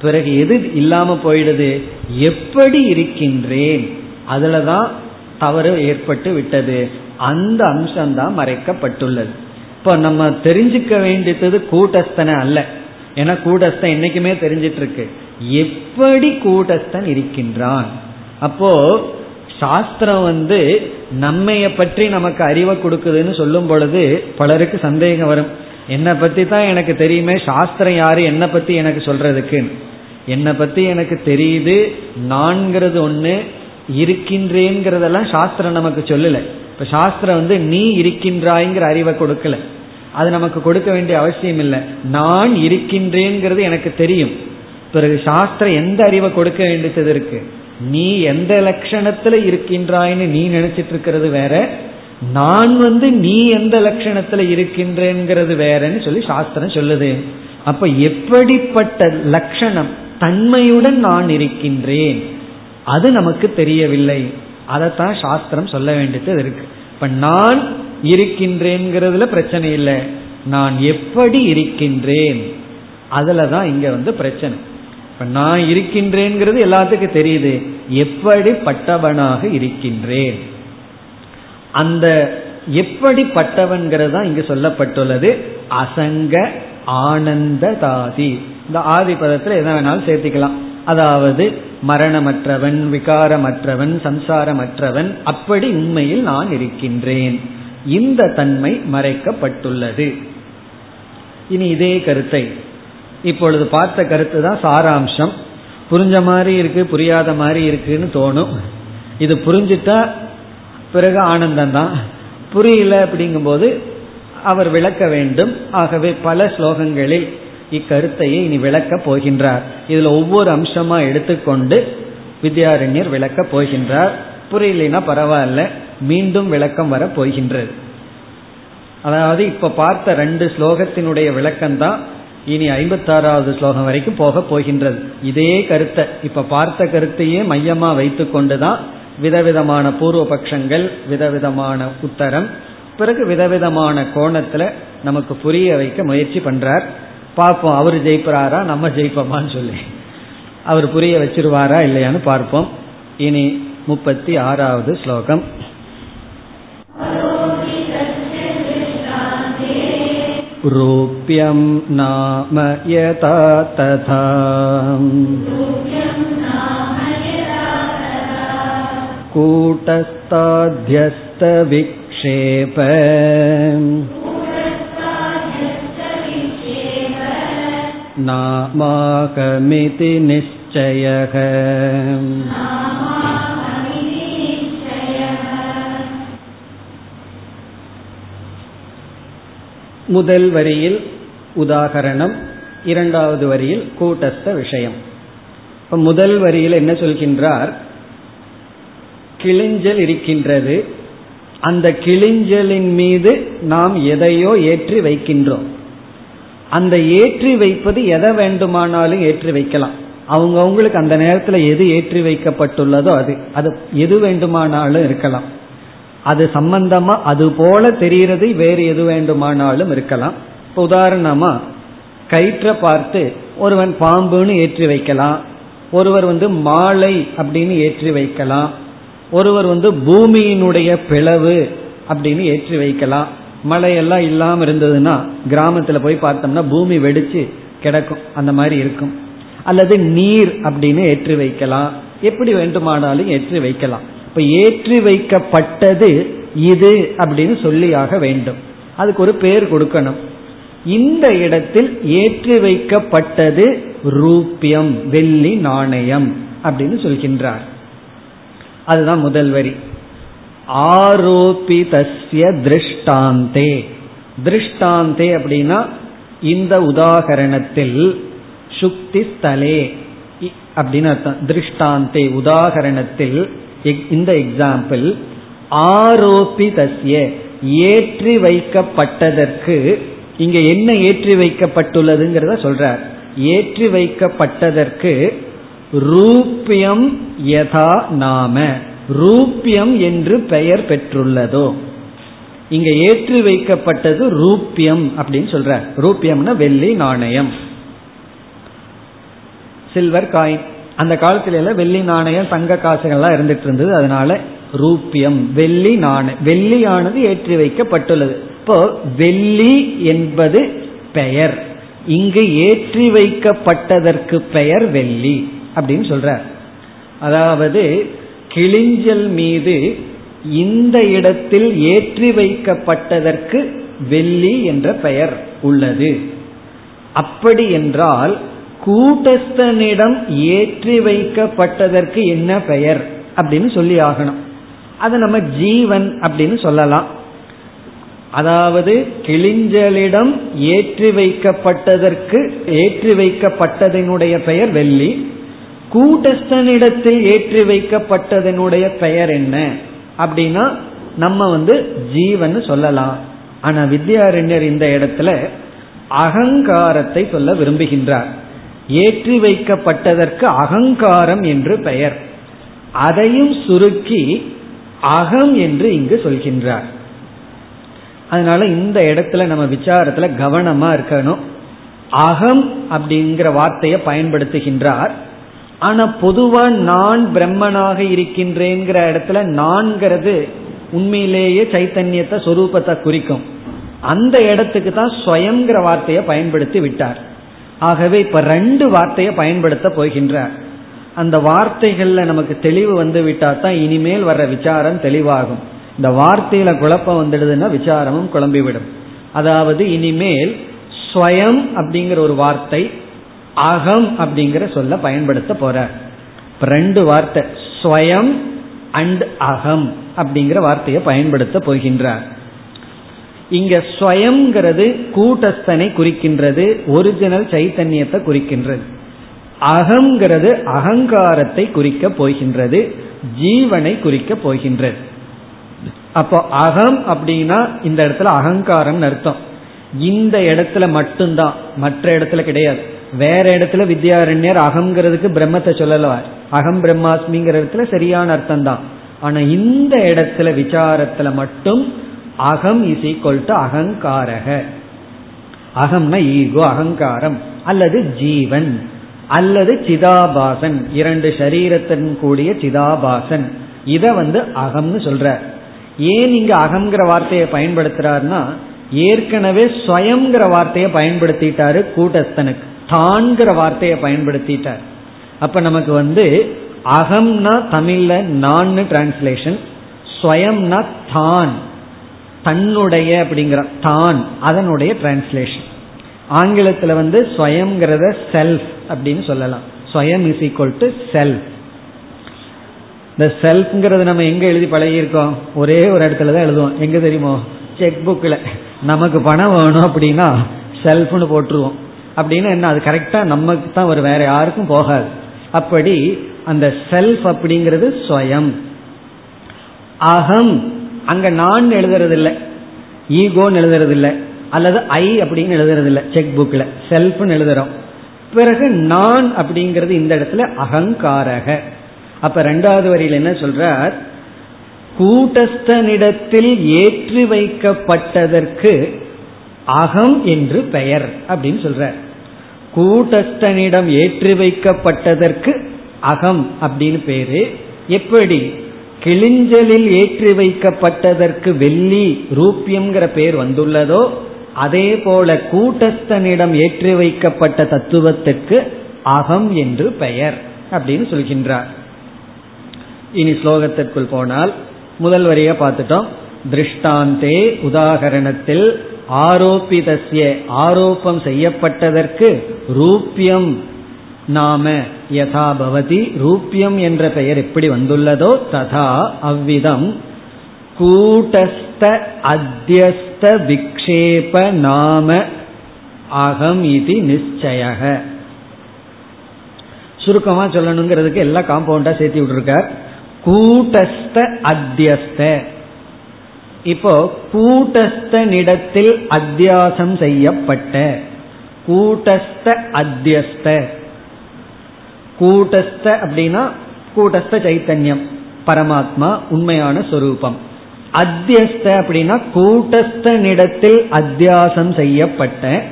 பிறகு எது இல்லாம போயிடுது? எப்படி இருக்கின்றேன்? அதுலதான் தவறு ஏற்பட்டு விட்டது. அந்த அம்சம்தான் மறைக்கப்பட்டுள்ளது. இப்போ நம்ம தெரிஞ்சுக்க வேண்டியது கூட்டஸ்தனை அல்ல. ஏன்னா கூட்டஸ்தன் என்னைக்குமே தெரிஞ்சிட்டு இருக்கு எப்படி கூட்டஸ்தன் இருக்கின்றான்? அப்போ சாஸ்திரம் வந்து நம்மைய பற்றி நமக்கு அறிவை கொடுக்குதுன்னு சொல்லும் பொழுது பலருக்கு சந்தேகம் வரும். என்னை பத்தி தான் எனக்கு தெரியுமே? சாஸ்திரம் யாரு? என்னை பத்தி எனக்கு சொல்றதுக்கு என்னை பத்தி எனக்கு தெரியுது நான்கிறது ஒண்ணு இருக்கின்றேங்கிறதெல்லாம் சாஸ்திரம் நமக்கு சொல்லல. இப்ப சாஸ்திரம் வந்து நீ இருக்கின்றாய்ங்கிற அறிவை கொடுக்கல. அது நமக்கு கொடுக்க வேண்டிய அவசியம் இல்லை. நான் இருக்கின்றேங்கிறது எனக்கு தெரியும். பிறகு சாஸ்திரம் எந்த அறிவை கொடுக்க வேண்டியது இருக்கு? நீ எந்த லட்சணத்துல இருக்கின்றாய்ன்னு நீ நினைச்சிட்டு இருக்கிறது வேற? நான் வந்து நீ எந்த லட்சணத்துல இருக்கின்றேங்கிறது வேறன்னு சொல்லி சாஸ்திரம் சொல்லுது. அப்ப எப்படிப்பட்ட லட்சணம்? தன்மையுடன் நான் இருக்கின்றேன். அது நமக்கு தெரியவில்லை. அதைத்தான் சாஸ்திரம் சொல்ல வேண்டியது இருக்கு. இப்ப நான் இருக்கின்றேங்கிறதுல பிரச்சனை இல்லை. நான் எப்படி இருக்கின்றேன்? அதுலதான் இங்க வந்து பிரச்சனை. இப்ப நான் இருக்கின்றேங்கிறது எல்லாத்துக்கும் தெரியுது. எப்படிப்பட்டவனாக இருக்கின்றேன்? அந்த எப்படிப்பட்டவன்கிறது தான் இங்கு சொல்லப்பட்டுள்ளது. அசங்க ஆனந்ததாதி. இந்த ஆதி பதத்துல எதை வேணாலும் சேர்த்திக்கலாம். அதாவது மரணமற்றவன் விகாரமற்றவன் சம்சாரமற்றவன் அப்படி உண்மையில் நான் இருக்கின்றேன். இந்த தன்மை மறைக்கப்பட்டுள்ளது. இனி இதே கருத்தை. இப்பொழுது பார்த்த கருத்து தான் சாராம்சம். புரிஞ்ச மாதிரி இருக்கு புரியாத மாதிரி இருக்குன்னு தோணும். இது புரிஞ்சுட்டா பிறகு ஆனந்தம் தான். புரியல அப்படிங்கும்போது அவர் விளக்க வேண்டும். ஆகவே பல ஸ்லோகங்களில் இக்கருத்தையே இனி விளக்கப் போகின்றார். இதுல ஒவ்வொரு அம்சமா எடுத்துக்கொண்டு வித்யாரண்யர் விளக்கப் போகின்றார். புரியலைன்னா பரவாயில்ல மீண்டும் விளக்கம் வர போகின்றது. அதாவது இப்ப பார்த்த ரெண்டு ஸ்லோகத்தினுடைய விளக்கம் தான் இனி ஐம்பத்தாறாவது ஸ்லோகம் வரைக்கும் போக போகின்றது. இதே கருத்தை இப்ப பார்த்த கருத்தையே மையமா வைத்து கொண்டுதான் விதவிதமான பூர்வ பட்சங்கள் விதவிதமான உத்தரம் பிறகு விதவிதமான கோணத்துல நமக்கு புரிய வைக்க முயற்சி பண்றார். பார்ப்போம் அவர் ஜெயிப்பாரா நம்ம ஜெயிப்போமான்னு சொல்லி அவர் புரிய வச்சிருவாரா இல்லையான்னு பார்ப்போம் இனி முப்பத்தி ஆறாவது ஸ்லோகம் रूप्यं नाम यथा तथा कूटस्थाध्यस्तवीक्षणम् नामाकमिति निश्चयः முதல் வரியில் உதாகரணம் இரண்டாவது வரியில் கூட்டஸ்த விஷயம் இப்ப முதல் வரியில் என்ன சொல்கின்றார் கிளிஞ்சல் இருக்கின்றது அந்த கிளிஞ்சலின் மீது நாம் எதையோ ஏற்றி வைக்கின்றோம் அந்த ஏற்றி வைப்பது எதை வேண்டுமானாலும் ஏற்றி வைக்கலாம். அவங்க அவங்களுக்கு அந்த நேரத்தில் எது ஏற்றி வைக்கப்பட்டுள்ளதோ அது. அது எது வேண்டுமானாலும் இருக்கலாம். அது சம்பந்தமா அது போல தெரிகிறது வேறு எது வேண்டுமானாலும் இருக்கலாம். இப்போ உதாரணமா கயிற்றை பார்த்து ஒருவன் பாம்புன்னு ஏற்றி வைக்கலாம். ஒருவர் வந்து மாலை அப்படின்னு ஏற்றி வைக்கலாம். ஒருவர் வந்து பூமியினுடைய பிளவு அப்படின்னு ஏற்றி வைக்கலாம். மழையெல்லாம் இல்லாம இருந்ததுன்னா கிராமத்துல போய் பார்த்தோம்னா பூமி வெடிச்சு கிடக்கும். அந்த மாதிரி இருக்கும். அல்லது நீர் அப்படின்னு ஏற்றி வைக்கலாம். எப்படி வேண்டுமானாலும் ஏற்றி வைக்கலாம். இப்ப ஏற்றி வைக்கப்பட்டது இது அப்படின்னு சொல்லியாக வேண்டும். அதுக்கு ஒரு பேர் கொடுக்கணும். இந்த இடத்தில் ஏற்றி வைக்கப்பட்டது ரூபியம் வெள்ளி நாணயம் அப்படின்னு சொல்கின்றார். அதுதான் முதல் வரி. ஆரோபிதஸ்ய திருஷ்டாந்தே. திருஷ்டாந்தே அப்படின்னா இந்த உதாகரணத்தில் சுக்தி ஸ்தலே அப்படின்னு அர்த்தம். திருஷ்டாந்தே உதாகரணத்தில் இந்த எக்ஸாம்பிள் ஆரோபிதஸ்ய ஏற்றி வைக்கப்பட்டதற்கு இங்க என்ன ஏற்றி வைக்கப்பட்டுள்ளதுங்கிறத சொல்றார். ஏற்றி வைக்கப்பட்டதற்கு ரூபியம் யதா நாம. ரூபியம் என்று பெயர் பெற்றுள்ளதோ. இங்க ஏற்றி வைக்கப்பட்டது ரூபியம் அப்படின்னு சொல்ற. ரூபியம்னா வெள்ளி நாணயம். சில்வர் காயின் அந்த காலத்துல எல்லாம் வெள்ளி நாணயம் தங்க காசுகள்லாம் இருந்துட்டு இருந்தது. அதனால ரூபியம் வெள்ளி நாணயம் வெள்ளியானது ஏற்றி வைக்கப்பட்டுள்ளது. இப்போ வெள்ளி என்பது பெயர். இங்கு ஏற்றி வைக்கப்பட்டதற்கு பெயர் வெள்ளி அப்படின்னு சொல்றார் அதாவது கிளிஞ்சல் மீது இந்த இடத்தில் ஏற்றி வைக்கப்பட்டதற்கு வெள்ளி என்ற பெயர் உள்ளது. அப்படி என்றால் கூட்டஸ்தனிடம் ஏற்றி வைக்கப்பட்டதற்கு என்ன பெயர் அப்படின்னு சொல்லி ஆகணும். அது நம்ம ஜீவன் அப்படின்னு சொல்லலாம். அதாவது கிளிஞ்சலிடம் ஏற்றி வைக்கப்பட்டதற்கு ஏற்றி வைக்கப்பட்டதனுடைய பெயர் வெள்ளி. கூட்டஸ்தனிடத்தில் ஏற்றி வைக்கப்பட்டதனுடைய பெயர் என்ன? அப்படின்னா நம்ம வந்து ஜீவன் சொல்லலாம். ஆனா வித்யாரண்யர் இந்த இடத்துல அகங்காரத்தை சொல்ல விரும்புகின்றார். ஏற்றி வைக்கப்பட்டதற்கு அகங்காரம் என்று பெயர். அதையும் சுருக்கி அகம் என்று இங்கு சொல்கின்றார். அதனால இந்த இடத்துல நம்ம விசாரத்துல கவனமா இருக்கணும். அகம் அப்படிங்கிற வார்த்தையை பயன்படுத்துகின்றார். ஆனா பொதுவா நான் பிரம்மனாக இருக்கின்றேங்கிற இடத்துல நான்கிறது உண்மையிலேயே சைத்தன்யத்தை சொரூபத்தை குறிக்கும். அந்த இடத்துக்கு தான் ஸ்வயங்கிற வார்த்தையை பயன்படுத்தி விட்டார். ஆகவே இப்ப ரெண்டு வார்த்தையை பயன்படுத்த போகின்றார். அந்த வார்த்தைகள்ல நமக்கு தெளிவு வந்து விட்டா தான் இனிமேல் வர்ற விசாரம் தெளிவாகும். இந்த வார்த்தையில குழப்பம் வந்துடுதுன்னா விசாரமும் குழம்பிவிடும். அதாவது இனிமேல் ஸ்வயம் அப்படிங்கிற ஒரு வார்த்தை அகம் அப்படிங்கிற சொல்ல பயன்படுத்த போற. ரெண்டு வார்த்தை ஸ்வயம் அண்ட் அகம் அப்படிங்கிற வார்த்தையை பயன்படுத்த போகின்றார். இங்க ஸ்வயம்ங்கிறது கூட்டஸ்தனை குறிக்கின்றது ஒரிஜினல் சைத்தன்யத்தை குறிக்கின்றது. அகங்கிறது அகங்காரத்தை குறிக்க போகின்றது ஜீவனை குறிக்க போகின்றது. அப்போ அகம் அப்படின்னா இந்த இடத்துல அகங்காரம் அர்த்தம். இந்த இடத்துல மட்டும்தான் மற்ற இடத்துல கிடையாது. வேற இடத்துல வித்யாரண்யர் அகங்கிறதுக்கு பிரம்மத்தை சொல்லலவார் அகம் பிரம்மாஸ்மிங்கிற இடத்துல சரியான அர்த்தம் தான் ஆனா இந்த இடத்துல விசாரத்துல மட்டும் அகம் இஸ் ஈக்வல் டு அகங்காரக. அகம்னா ஈகோ அகங்காரம். அல்லது ஜீவன். அல்லது சிதாபாசன். இரண்டு சரீரத்தின் கூடிய சிதாபாசன். இத வந்து அகம்னு சொல்ற. ஏன் இங்க அகங்கிற வார்த்தையை பயன்படுத்துறாருன்னா ஏற்கனவே ஸ்வயம்ங்கிற வார்த்தையை பயன்படுத்திட்டாரு கூட்டஸ்தனுக்கு. தான்கிற வார்த்தையை பயன்படுத்திட்டார். அப்ப நமக்கு வந்து அகம்னா தமிழ்ல நான் டிரான்ஸ்லேஷன் ஸ்வயம்னா தான் தன்னுடைய அப்படிங்கிற தான் அதனுடைய டிரான்ஸ்லேஷன் ஆங்கிலத்தில் வந்து ஸ்வயம்ங்கிறத செல்ஃப் அப்படின்னு சொல்லலாம். ஸ்வயம் இஸ் ஈக்குவல் டு செல்ஃப் இந்த செல்ஃப்ங்கிறது நம்ம எங்க எழுதி பழகியிருக்கோம்? ஒரே ஒரு இடத்துல தான் எழுதுவோம். எங்க தெரியுமோ? செக் புக்கில் நமக்கு பணம் வேணும் அப்படின்னா செல்ஃப்னு போட்டுருவோம். அப்படின்னு என்ன? அது கரெக்டாக நமக்கு தான் ஒரு வேற யாருக்கும் போகாது. அப்படி அந்த செல்ஃப் அப்படிங்கிறது ஸ்வயம் அகம் அங்க நான் எழுதுறது இல்லை ஈகோன்னு எழுதுறது இல்லை அல்லது ஐ அப்படின்னு எழுதுறது இல்லை செக் புக்கில் செல்ஃப்னு எழுதுறோம். பிறகு நான் அப்படிங்கிறது இந்த இடத்துல அகங்காரக. அப்ப ரெண்டாவது வரியில் என்ன சொல்றார்? கூட்டஸ்தனிடத்தில் ஏற்றி வைக்கப்பட்டதற்கு அகம் என்று பெயர் அப்படின்னு சொல்ற கூட்டஸ்தனிடம் ஏற்றி வைக்கப்பட்டதற்கு அகம் அப்படின்னு பேரு. எப்படி? கிளிஞ்சலில் ஏற்றி வைக்கப்பட்டதற்கு வெள்ளி ரூபியம்ங்கிற பேர் வந்துள்ளதோ அதே போல கூட்டஸ்தனிடம் ஏற்றி வைக்கப்பட்ட தத்துவத்துக்கு அகம் என்று பெயர் அப்படின்னு சொல்கின்றார். இனி ஸ்லோகத்திற்குள் போனால் முதல் வரிய பார்த்துட்டோம். திருஷ்டாந்தே உதாகரணத்தில் ஆரோப்பிதஸ்ய ஆரோப்பம் செய்யப்பட்டதற்கு ரூபியம் நாம யதா பவதி ரூபியம் என்ற பெயர் எப்படி வந்துள்ளதோ ததா அவ்விதம். கூட்டஸ்த அத்தியஸ்த விக்ஷேப நாம அகம் இது நிச்சய சுருக்கமா சொல்லணுங்கிறதுக்கு எல்லாம் காம்பவுண்டா சேர்த்து விட்டுருக்கார். கூட்டஸ்த அத்தியஸ்த. இப்போ கூட்டஸ்தனிடத்தில் அத்தியாசம் செய்யப்பட்ட. கூட்டஸ்த அத்தியஸ்த. கூட்டஸ்த அப்படின்னா கூட்டஸ்த சைத்தன்யம் பரமாத்மா உண்மையான சொரூபம். அத்தியஸ்த அப்படின்னா கூட்டஸ்தனிடத்தில் அத்தியாசம் செய்யப்பட்ட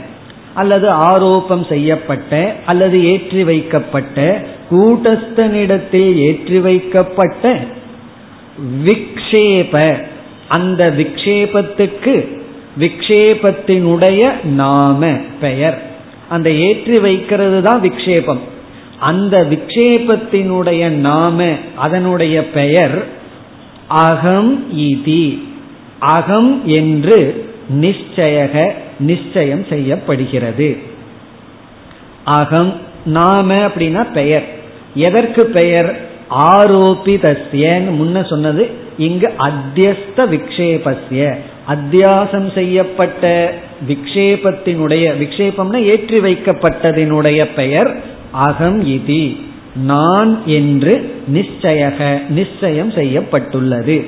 அல்லது ஆரோப்பம் செய்யப்பட்ட அல்லது ஏற்றி வைக்கப்பட்ட கூட்டஸ்தனிடத்தில் ஏற்றி வைக்கப்பட்ட விக்ஷேப அந்த விக்ஷேபத்துக்கு விக்ஷேபத்தினுடைய நாம பெயர். அந்த ஏற்றி வைக்கிறது தான் விக்ஷேபம். அந்த விக்ஷேபத்தினுடைய நாம அதனுடைய பெயர் அகம் இதி. அகம் என்று நிச்சயக நிச்சயம் செய்யப்படுகிறது. அகம் நாம அப்படின்னா பெயர். எதற்கு பெயர்? ஆரோபிதஸ்யன்னு முன்ன சொன்னது இங்கு அத்தியஸ்த விக்ஷேபஸ்ய அத்தியாசம் செய்யப்பட்ட விக்ஷேபத்தினுடைய விக்ஷேபம்னா ஏற்றி வைக்கப்பட்டதினுடைய பெயர் அகம் இதி. நான் என்று நிச்சயக நிச்சயம் செய்யப்பட்டுள்ளது.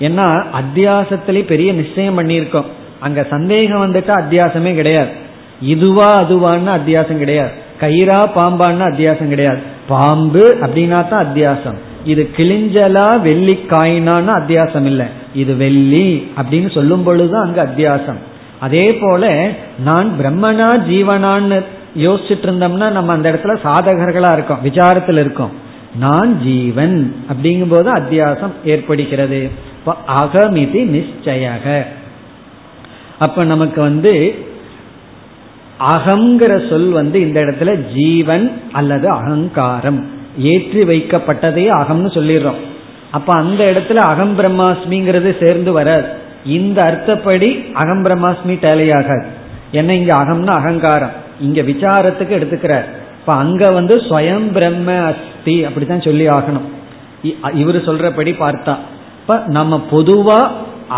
ஏன்னா அத்தியாசத்திலே பெரிய நிச்சயம் பண்ணியிருக்கோம். அங்க சந்தேகம் வந்துட்டா அத்தியாசமே கிடையாது. இதுவா அதுவான்னு அத்தியாசம் கிடையாது. கயிறா பாம்பான்னு அத்தியாசம் கிடையாது. பாம்பு அப்படின்னா தான் அத்தியாசம். இது கிளிஞ்சலா வெள்ளி காயினான்னு அத்தியாசம் இல்லை இது வெள்ளி அப்படின்னு சொல்லும் பொழுது அங்கு அத்தியாசம். அதே போல நான் பிரம்மனா ஜீவனான்னு யோசிச்சுட்டு இருந்தோம்னா நம்ம அந்த இடத்துல சாதகர்களா இருக்கோம் விசாரத்தில் இருக்கோம். நான் ஜீவன் அப்படிங்கும் போது அத்தியாசம் ஏற்படுகிறது. அகமிதி நிச்சயக. அப்ப நமக்கு வந்து அகங்கிற சொல் வந்து இந்த இடத்துல ஜீவன் அல்லது அகங்காரம். ஏற்றி வைக்கப்பட்டதையே அகம்னு சொல்லிடுறோம். அப்ப அந்த இடத்துல அகம் பிரம்மாஸ்மிங்கிறது சேர்ந்து வராது. இந்த அர்த்தப்படி அகம் பிரம்மாஸ்மி டேலையாகாது. என்ன இங்க அகம்னா அகங்காரம். இங்க விசாரத்துக்கு எடுத்துக்கிறார். இப்ப அங்க வந்து ஸ்வயம் பிரம்ம அஸ்தி அப்படித்தான் சொல்லி ஆகணும். இவர் சொல்றபடி பார்த்தா. இப்ப நம்ம பொதுவா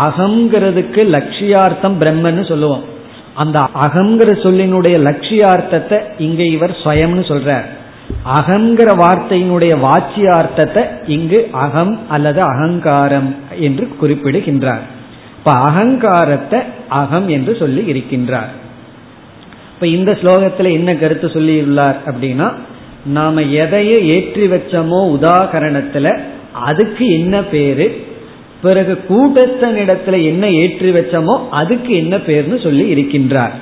அகங்கிறதுக்கு லட்சியார்த்தம் பிரம்மன்னு சொல்லுவோம். அந்த அகங்கிற சொல்லினுடைய லட்சியார்த்தத்தை இங்க இவர் ஸ்வயம்னு சொல்றார். அகங்கிற வார்த்தையினுடைய வாச்சியார்த்தத்தை இங்கு அகம் அல்லது அகங்காரம் என்று குறிப்பிடுகின்றார். இப்ப அகங்காரத்தை அகம் என்று சொல்லி இருக்கின்றார். இப்ப இந்த ஸ்லோகத்துல என்ன கருத்து சொல்லியுள்ளார் அப்படின்னா நாம எதையை ஏற்றி வச்சோமோ உதாகரணத்துல அதுக்கு என்ன பேரு பிறகு கூட்டத்தனிடத்துல என்ன ஏற்றி வச்சோமோ அதுக்கு என்ன பேர்னு சொல்லி இருக்கின்றார்.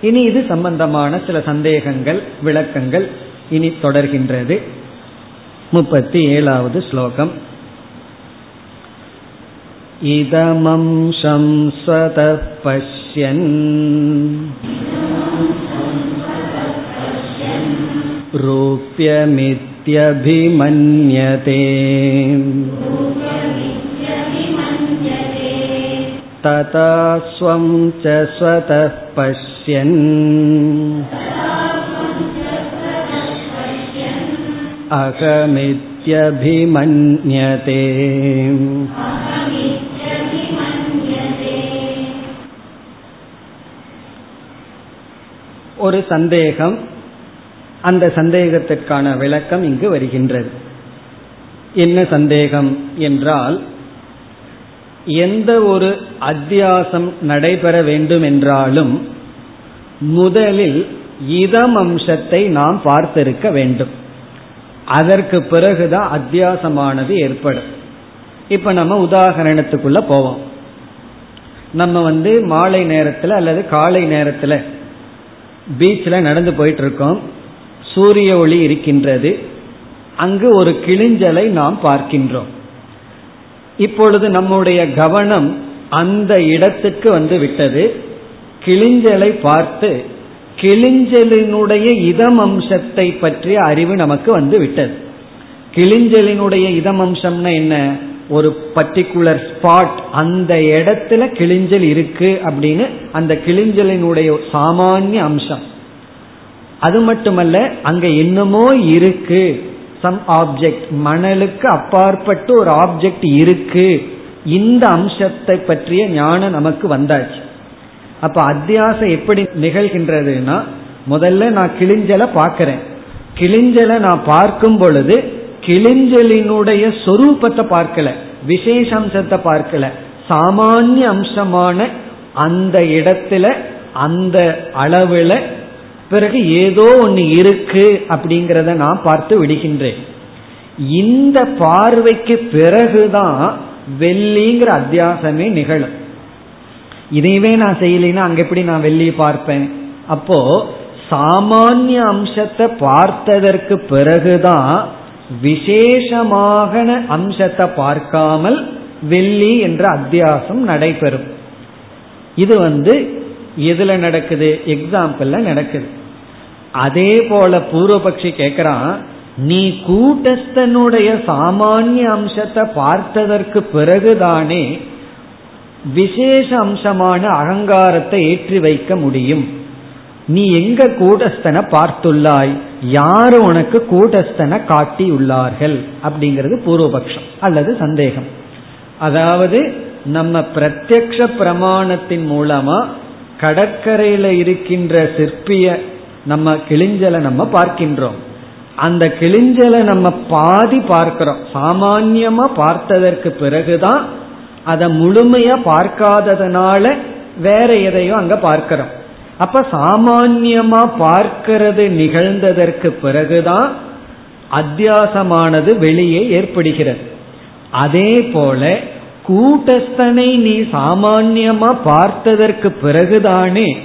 இனி இது சம்பந்தமான சில சந்தேகங்கள் விளக்கங்கள் இனி தொடர்கின்றது முப்பத்தி ஏழாவது ஸ்லோகம் இதமம் சம்சத பஷ்யன் रूप्यमित्यभिमन्यते तथा स्वं च स्वतः पश्यन् அகமித்யபிமன்யதே. ஒரு சந்தேகம் அந்த சந்தேகத்திற்கான விளக்கம் இங்கு வருகின்றது. என்ன சந்தேகம் என்றால் எந்த ஒரு அத்தியாசம் நடைபெற வேண்டும் என்றாலும் முதலில் இதம் அம்சத்தை நாம் பார்த்திருக்க வேண்டும். அதற்கு பிறகுதான் அத்தியாசமானது ஏற்படும். இப்ப நம்ம உதாகரணத்துக்குள்ள போவோம். நம்ம வந்து மாலை நேரத்தில் அல்லது காலை நேரத்தில் பீச்சில் நடந்து போயிட்டு இருக்கோம் சூரிய ஒளி இருக்கின்றது. அங்கு ஒரு கிளிஞ்சலை நாம் பார்க்கின்றோம். இப்பொழுது நம்முடைய கவனம் அந்த இடத்துக்கு வந்து விட்டது. கிளிஞ்சலை பார்த்து கிளிஞ்சலினுடைய இதம் அம்சத்தை பற்றிய அறிவு நமக்கு வந்து விட்டது. கிளிஞ்சலினுடைய இதம் அம்சம்னா என்ன? ஒரு பர்டிகுலர் ஸ்பாட் அந்த இடத்துல கிளிஞ்சல் இருக்கு அப்படின்னு அந்த கிளிஞ்சலினுடைய சாமானிய அம்சம். அது மட்டுமல்ல அங்க என்னமோ இருக்கு. சம் ஆப்ஜெக்ட் மணலுக்கு அப்பாற்பட்டு ஒரு ஆப்ஜெக்ட் இருக்கு. இந்த அம்சத்தை பற்றிய ஞானம் நமக்கு வந்தாச்சு. அப்ப அத்தியாசம் எப்படி நிகழ்கின்றதுன்னா முதல்ல நான் கிளிஞ்சலை பார்க்கிறேன். கிளிஞ்சலை நான் பார்க்கும் பொழுது கிளிஞ்சலினுடைய சொரூபத்தை பார்க்கல விசேஷ அம்சத்தை பார்க்கல. சாமானிய அம்சமான அந்த இடத்துல அந்த அளவுல பிறகு ஏதோ ஒன்று இருக்கு அப்படிங்கிறத நான் பார்த்து விடுகின்றேன். இந்த பார்வைக்கு பிறகுதான் வெள்ளிங்கிற அத்தியாசமே நிகழும். இதையவே நான் செய்யலைன்னா அங்க எப்படி நான் வெள்ளியை பார்ப்பேன்? அப்போ சாமானிய அம்சத்தை பார்த்ததற்கு பிறகுதான் விசேஷமாக அம்சத்தை பார்க்காமல் வெள்ளி என்ற அத்தியாசம் நடைபெறும். இது வந்து எதுல நடக்குது? எக்ஸாம்பிள்ல நடக்குது. அதே போல பூர்வபக்ஷி கேட்கிறான் நீ கூட்டஸ்தனுடைய சாமானிய அம்சத்தை பார்த்ததற்கு பிறகுதானே விசேஷ அம்சமான அகங்காரத்தை ஏற்றி வைக்க முடியும். நீ எங்க கூட்டஸ்தனை பார்த்துள்ளாய்? யாரு உனக்கு கூட்டஸ்தனை காட்டியுள்ளார்கள்? அப்படிங்கிறது பூர்வபக்ஷம். அல்லது சந்தேகம். அதாவது நம்ம பிரத்யக்ஷ பிரமாணத்தின் மூலமா கடற்கரையில இருக்கின்ற சிற்பிய நம்ம கிளிஞ்சலை நம்ம பார்க்கின்றோம். அந்த கிளிஞ்சலை நம்ம பாதி பார்க்கிறோம். சாமான்யமா பார்த்ததற்கு பிறகுதான் அதை முழுமையா பார்க்காததுனால வேற எதையோ அங்க பார்க்கிறோம். அப்ப சாமான்யமா பார்க்கிறது நிகழ்ந்ததற்கு பிறகுதான் அத்தியாசமானது வெளியே ஏற்படுகிறது. அதே போல கூட்டஸ்தனை நீ சாமான்யமா பார்த்ததற்கு பிறகுதானே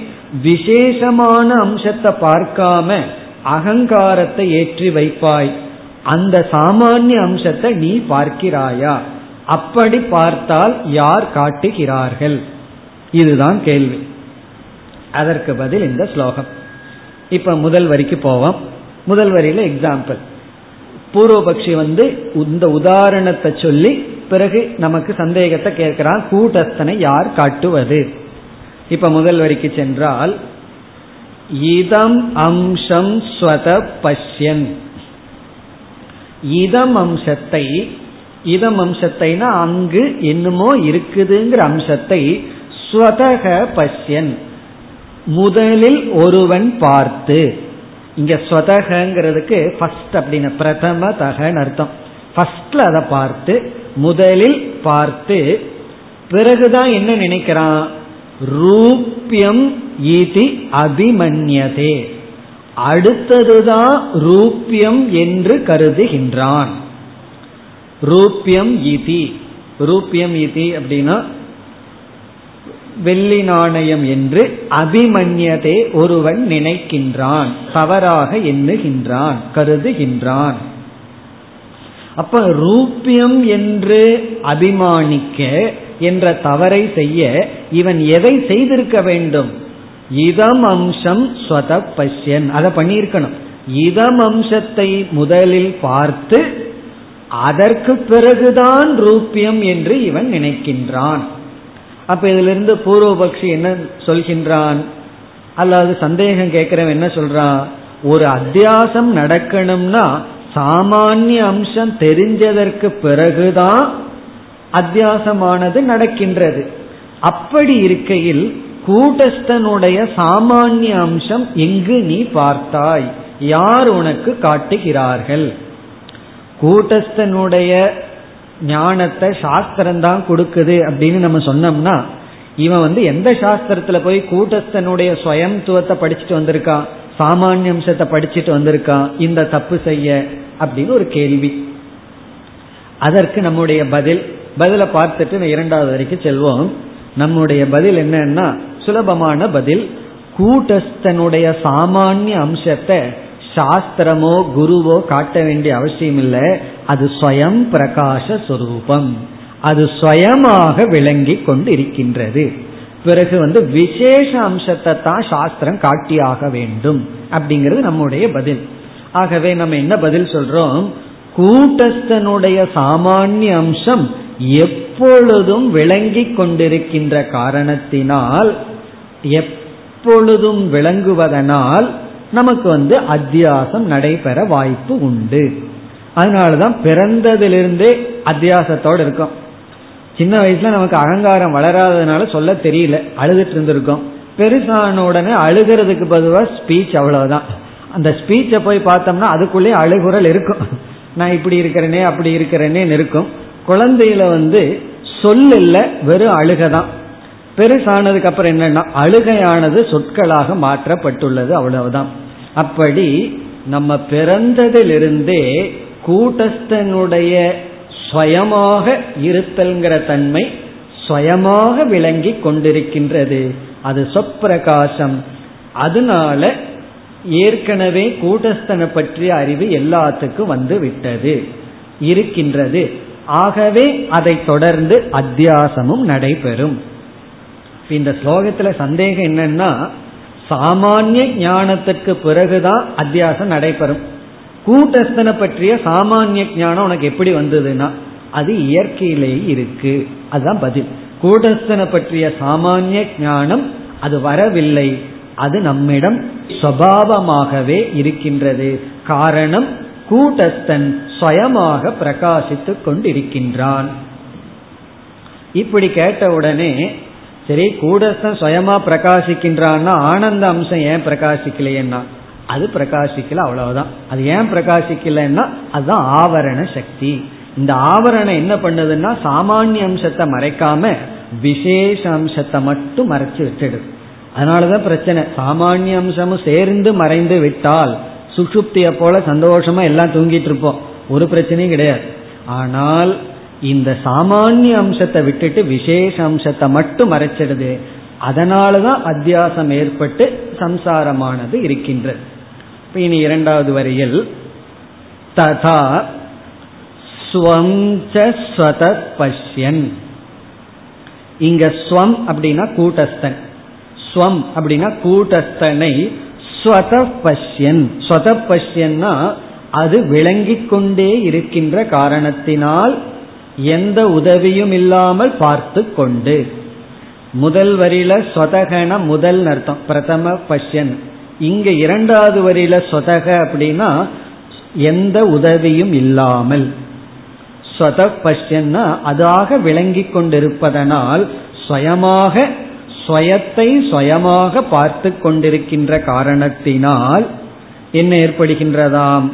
விசேஷமான அம்சத்தை பார்க்காம அகங்காரத்தை ஏற்றி வைப்பாய். அந்த சாமானிய அம்சத்தை நீ பார்க்கிறாயா? அப்படி பார்த்தால் யார் காட்டுகிறார்கள்? இதுதான் கேள்வி. அதற்கு பதில் இந்த ஸ்லோகம். இப்ப முதல் வரிக்கு போவோம். முதல் வரியில எக்ஸாம்பிள் பூர்வபக்ஷி வந்து இந்த உதாரணத்தை சொல்லி பிறகு நமக்கு சந்தேகத்தை கேட்கிறான் கூட்டஸ்தனை யார் காட்டுவது? இப்ப முதல் வரிக்கு சென்றால் இதம் அம்சம் ஸ்வத பஷ்யன். இதம் அம்சத்தை இதம் அம்சத்தைனா அங்கு என்னமோ இருக்குதுங்கிற அம்சத்தை ஸ்வதக பஷ்யன். முதலில் ஒருவன் பார்த்து. இங்க ஸ்வதகங்கிறதுக்கு ஃபர்ஸ்ட் அப்படின்னு பிரதம தகன்னு அர்த்தம். ஃபர்ஸ்ட்ல அதை பார்த்து முதலில் பார்த்து பிறகுதான் என்ன நினைக்கிறான்? ரூபியம் ஈதி அபிமன்யதே. அடுத்ததுதான் ரூபியம் என்று கருதுகின்றான். ரூபியம் இதி. ரூபியம் இதி அப்படின்னா வெள்ளி நாணயம் என்று அபிமன்யதே ஒருவன் நினைக்கின்றான் தவறாக எண்ணுகின்றான் கருதுகின்றான். அப்ப ரூபியம் என்று அபிமானிக்க என்ற தவறை செய்ய இவன் எதை செய்திருக்க வேண்டும்? இதம் அம்சம் ஸ்வத பஷ்யன். அதை பண்ணியிருக்கணும். இதம் அம்சத்தை முதலில் பார்த்து அதற்கு பிறகுதான் ரூபியம் என்று இவன் நினைக்கின்றான். அப்ப இதிலிருந்து பூர்வபக்ஷி என்ன சொல்கின்றான்? அல்லது சந்தேகம் கேட்கிறவன் என்ன சொல்றான்? ஒரு அத்தியாசம் நடக்கணும்னா சாமானிய அம்சம் தெரிஞ்சதற்கு பிறகுதான் அத்தியாசமானது நடக்கின்றது. அப்படி இருக்கையில் கூட்டஸ்தனுடைய சாமானிய அம்சம் எங்கு நீ பார்த்தாய்? யார் உனக்கு காட்டுகிறார்கள்? கூட்டஸ்தனுடைய ஞானத்தை சாஸ்திரம் தான் கொடுக்குது அப்படின்னு நம்ம சொன்னோம்னா இவன் வந்து எந்த சாஸ்திரத்துல போய் கூட்டஸ்தனுடைய சுயம்துவத்தை படிச்சுட்டு வந்திருக்கான் சாமானிய அம்சத்தை படிச்சுட்டு வந்திருக்கான் இந்த தப்பு செய்ய அப்படின்னு ஒரு கேள்வி. அதற்கு நம்முடைய பதில் பதில பார்த்துட்டு இரண்டாவது வரைக்கும் செல்வோம். நம்முடைய பதில் என்னன்னா சுலபமான பதில் கூட்டஸ்தனுடைய சாமானிய அம்சத்தை சாஸ்திரமோ குருவோ காட்ட வேண்டிய அவசியம் இல்லை அது ஸ்வயம் பிரகாச சுரூபம். அது சுயமாக விளங்கி கொண்டு இருக்கின்றது பிறகு வந்து விசேஷ அம்சத்தை தான் சாஸ்திரம் காட்டியாக வேண்டும். அப்படிங்கிறது நம்முடைய பதில். ஆகவே நம்ம என்ன பதில் சொல்றோம்? கூட்டஸ்தனுடைய சாமானிய அம்சம் எப்பொழுதும் விளங்கி கொண்டிருக்கின்ற காரணத்தினால் எப்பொழுதும் விளங்குவதனால் நமக்கு வந்து அத்தியாசம் நடைபெற வாய்ப்பு உண்டு. அதனாலதான் பிறந்ததிலிருந்தே அத்தியாசத்தோடு இருக்கும். சின்ன வயசுல நமக்கு அகங்காரம் வளராததுனால சொல்ல தெரியல அழுதுட்டு இருந்திருக்கோம். பெருசான உடனே அழுகிறதுக்கு பொதுவாக ஸ்பீச் அவ்வளவுதான். அந்த ஸ்பீச்சை போய் பார்த்தோம்னா அதுக்குள்ளே அழுகுரல் இருக்கும். நான் இப்படி இருக்கிறேனே அப்படி இருக்கிறேனே இருக்கும். குழந்தையில வந்து சொல் இல்லை வெறும் அழுகதான். பெருசானதுக்கு அப்புறம் என்னன்னா அழுகையானது சொற்களாக மாற்றப்பட்டுள்ளது அவ்வளவுதான். அப்படி நம்ம பிறந்ததிலிருந்தே கூட்டஸ்தனுடைய ஸ்வயமாக இருத்தல்ங்கிற தன்மை ஸ்வயமாக விளங்கி கொண்டிருக்கின்றது. அது சொப்பிரகாசம் அதனால ஏற்கனவே கூட்டஸ்தனை பற்றிய அறிவு எல்லாத்துக்கும் வந்து விட்டது இருக்கின்றது. ஆகவே அதை தொடர்ந்து அத்தியாசமும் நடைபெறும். இந்த ஸ்லோகத்துல சந்தேகம் என்னன்னா சாமானிய ஞானத்துக்கு பிறகுதான் அத்தியாசம் நடைபெறும். கூட்டஸ்தனை பற்றிய சாமானிய ஞானம் உனக்கு எப்படி வந்ததுன்னா அது இயற்கையிலேயே இருக்கு. அதுதான் பதில். கூட்டஸ்தனை பற்றிய சாமானிய ஞானம் அது வரவில்லை. அது நம்மிடம் சுவாவமாகவே இருக்கின்றது. காரணம் கூட்டஸ்தன் சுயமாக பிரகாசித்துக் கொண்டிருக்கின்றான். இப்படி கேட்ட உடனே சரி கூடஸ்தன் சுயமா பிரகாசிக்கின்றான்னா ஆனந்த அம்சம் ஏன் பிரகாசிக்கலையேன்னா அது பிரகாசிக்கல அவ்வளவுதான். அது ஏன் பிரகாசிக்கலன்னா அதுதான் ஆவரண சக்தி. இந்த ஆவரணம் என்ன பண்ணுதுன்னா சாமானிய அம்சத்தை மறைக்காம விசேஷ அம்சத்தை மட்டும் மறைச்சு வச்சிடுது அதனாலதான் பிரச்சனை. சாமானிய அம்சமும் சேர்ந்து மறைந்து விட்டால் சுஷுப்திய போல சந்தோஷமா எல்லாம் தூங்கிட்டு இருப்போம். ஒரு பிரச்சனையும் கிடையாது. ஆனால் இந்த சாமானிய அம்சத்தை விட்டுட்டு விசேஷ அம்சத்தை மட்டும் மறைச்சிடுது. அதனாலதான் அத்தியாசம் ஏற்பட்டு சம்சாரமானது இருக்கின்றது. இனி இரண்டாவது வரியில் ததா ஸ்வம் பஷ்யன். இங்க ஸ்வம் அப்படின்னா கூட்டஸ்தன். ஸ்வம் அப்படின்னா கூட்டஸ்தனை ஸ்வத பஷ்யன். ஸ்வத பஷ்யன்னா அது விளங்கிக் கொண்டே இருக்கின்ற காரணத்தினால் எந்த உதவியும் இல்லாமல் பார்த்து கொண்டு முதல் வரியில சொதகன முதல் அர்த்தம் பிரதம பஷ்யன். இங்க இரண்டாவது வரியில சொதக அப்படின்னா எந்த உதவியும் இல்லாமல். சொத பஷ்யன்னா அதாக விளங்கி கொண்டிருப்பதனால் சுயமாக ஸ்வயத்தை சுயமாக பார்த்து கொண்டிருக்கின்ற காரணத்தினால் என்ன ஏற்படுகின்றதாம்?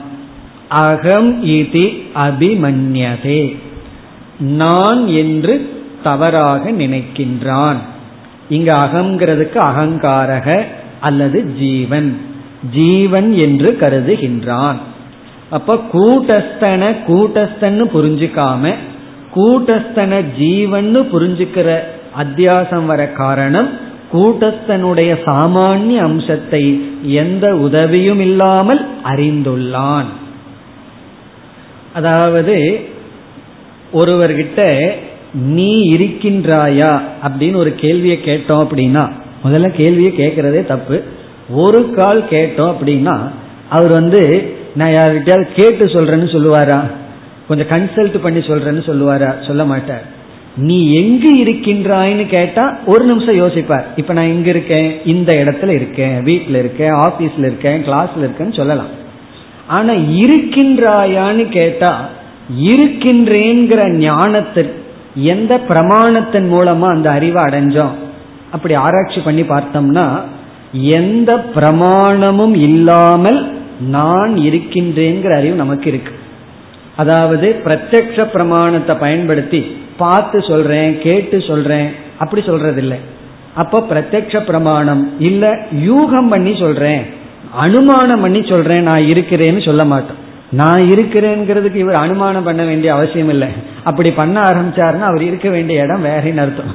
அகம் இதி அபிமன்யதே. நான் என்று தவறாக நினைக்கின்றான். இங்கு அகங்கிறதுக்கு அகங்காரக அல்லது ஜீவன். ஜீவன் என்று கருதுகின்றான். அப்ப கூட்டஸ்தன கூட்டஸ்தன்னு புரிஞ்சுக்காம கூட்டஸ்தன ஜீவன்னு புரிஞ்சுக்கிற அத்தியாசம் வர காரணம் கூட்டஸ்தனுடைய சாமானிய அம்சத்தை எந்த உதவியும் இல்லாமல் அறிந்துள்ளான். அதாவது ஒருவர்கிட்ட நீ இருக்கின்றாயா? அப்படின்னு ஒரு கேள்வியை கேட்டோம் அப்படின்னா முதல்ல கேள்வியை கேட்கறதே தப்பு. ஒரு கால் கேட்டோம் அப்படின்னா அவர் வந்து நான் யார்கிட்டயாவது கேட்டு சொல்றேன்னு சொல்லுவாரா? கொஞ்சம் கன்சல்ட் பண்ணி சொல்றேன்னு சொல்லுவாரா? சொல்ல மாட்டார். நீ எங்கு இருக்கின்றாய்ன்னு கேட்டா ஒரு நிமிஷம் யோசிப்பார். இப்ப நான் எங்க இருக்கேன் இந்த இடத்துல இருக்கேன் வீட்டில் இருக்கேன் ஆபீஸ்ல இருக்கேன் கிளாஸ்ல இருக்கேன்னு சொல்லலாம். ஆனா இருக்கின்றாயான்னு கேட்டா இருக்கின்றேங்கிற ஞானத்திற்கு எந்த பிரமாணத்தின் மூலமா அந்த அறிவை அடைஞ்சோம்? அப்படி ஆராய்ச்சி பண்ணி பார்த்தோம்னா எந்த பிரமாணமும் இல்லாமல் நான் இருக்கின்றேங்கிற அறிவு நமக்கு இருக்கு. அதாவது பிரத்யக்ஷ பிரமாணத்தை பயன்படுத்தி பார்த்து சொல்றேன் கேட்டு சொல்றேன் அப்படி சொல்றதில்லை. அப்போ பிரத்யக்ஷ பிரமாணம் இல்ல யூகம் பண்ணி சொல்றேன் அனுமானம் பண்ணி சொல்றேன் நான் இருக்கிறேன்னு சொல்ல மாட்டோம். நான் இருக்கிறேங்கிறதுக்கு இவர் அனுமானம் பண்ண வேண்டிய அவசியம் இல்லை. அப்படி பண்ண ஆரம்பிச்சாருன்னா அவர் இருக்க வேண்டிய இடம் வேறன்னு அர்த்தம்.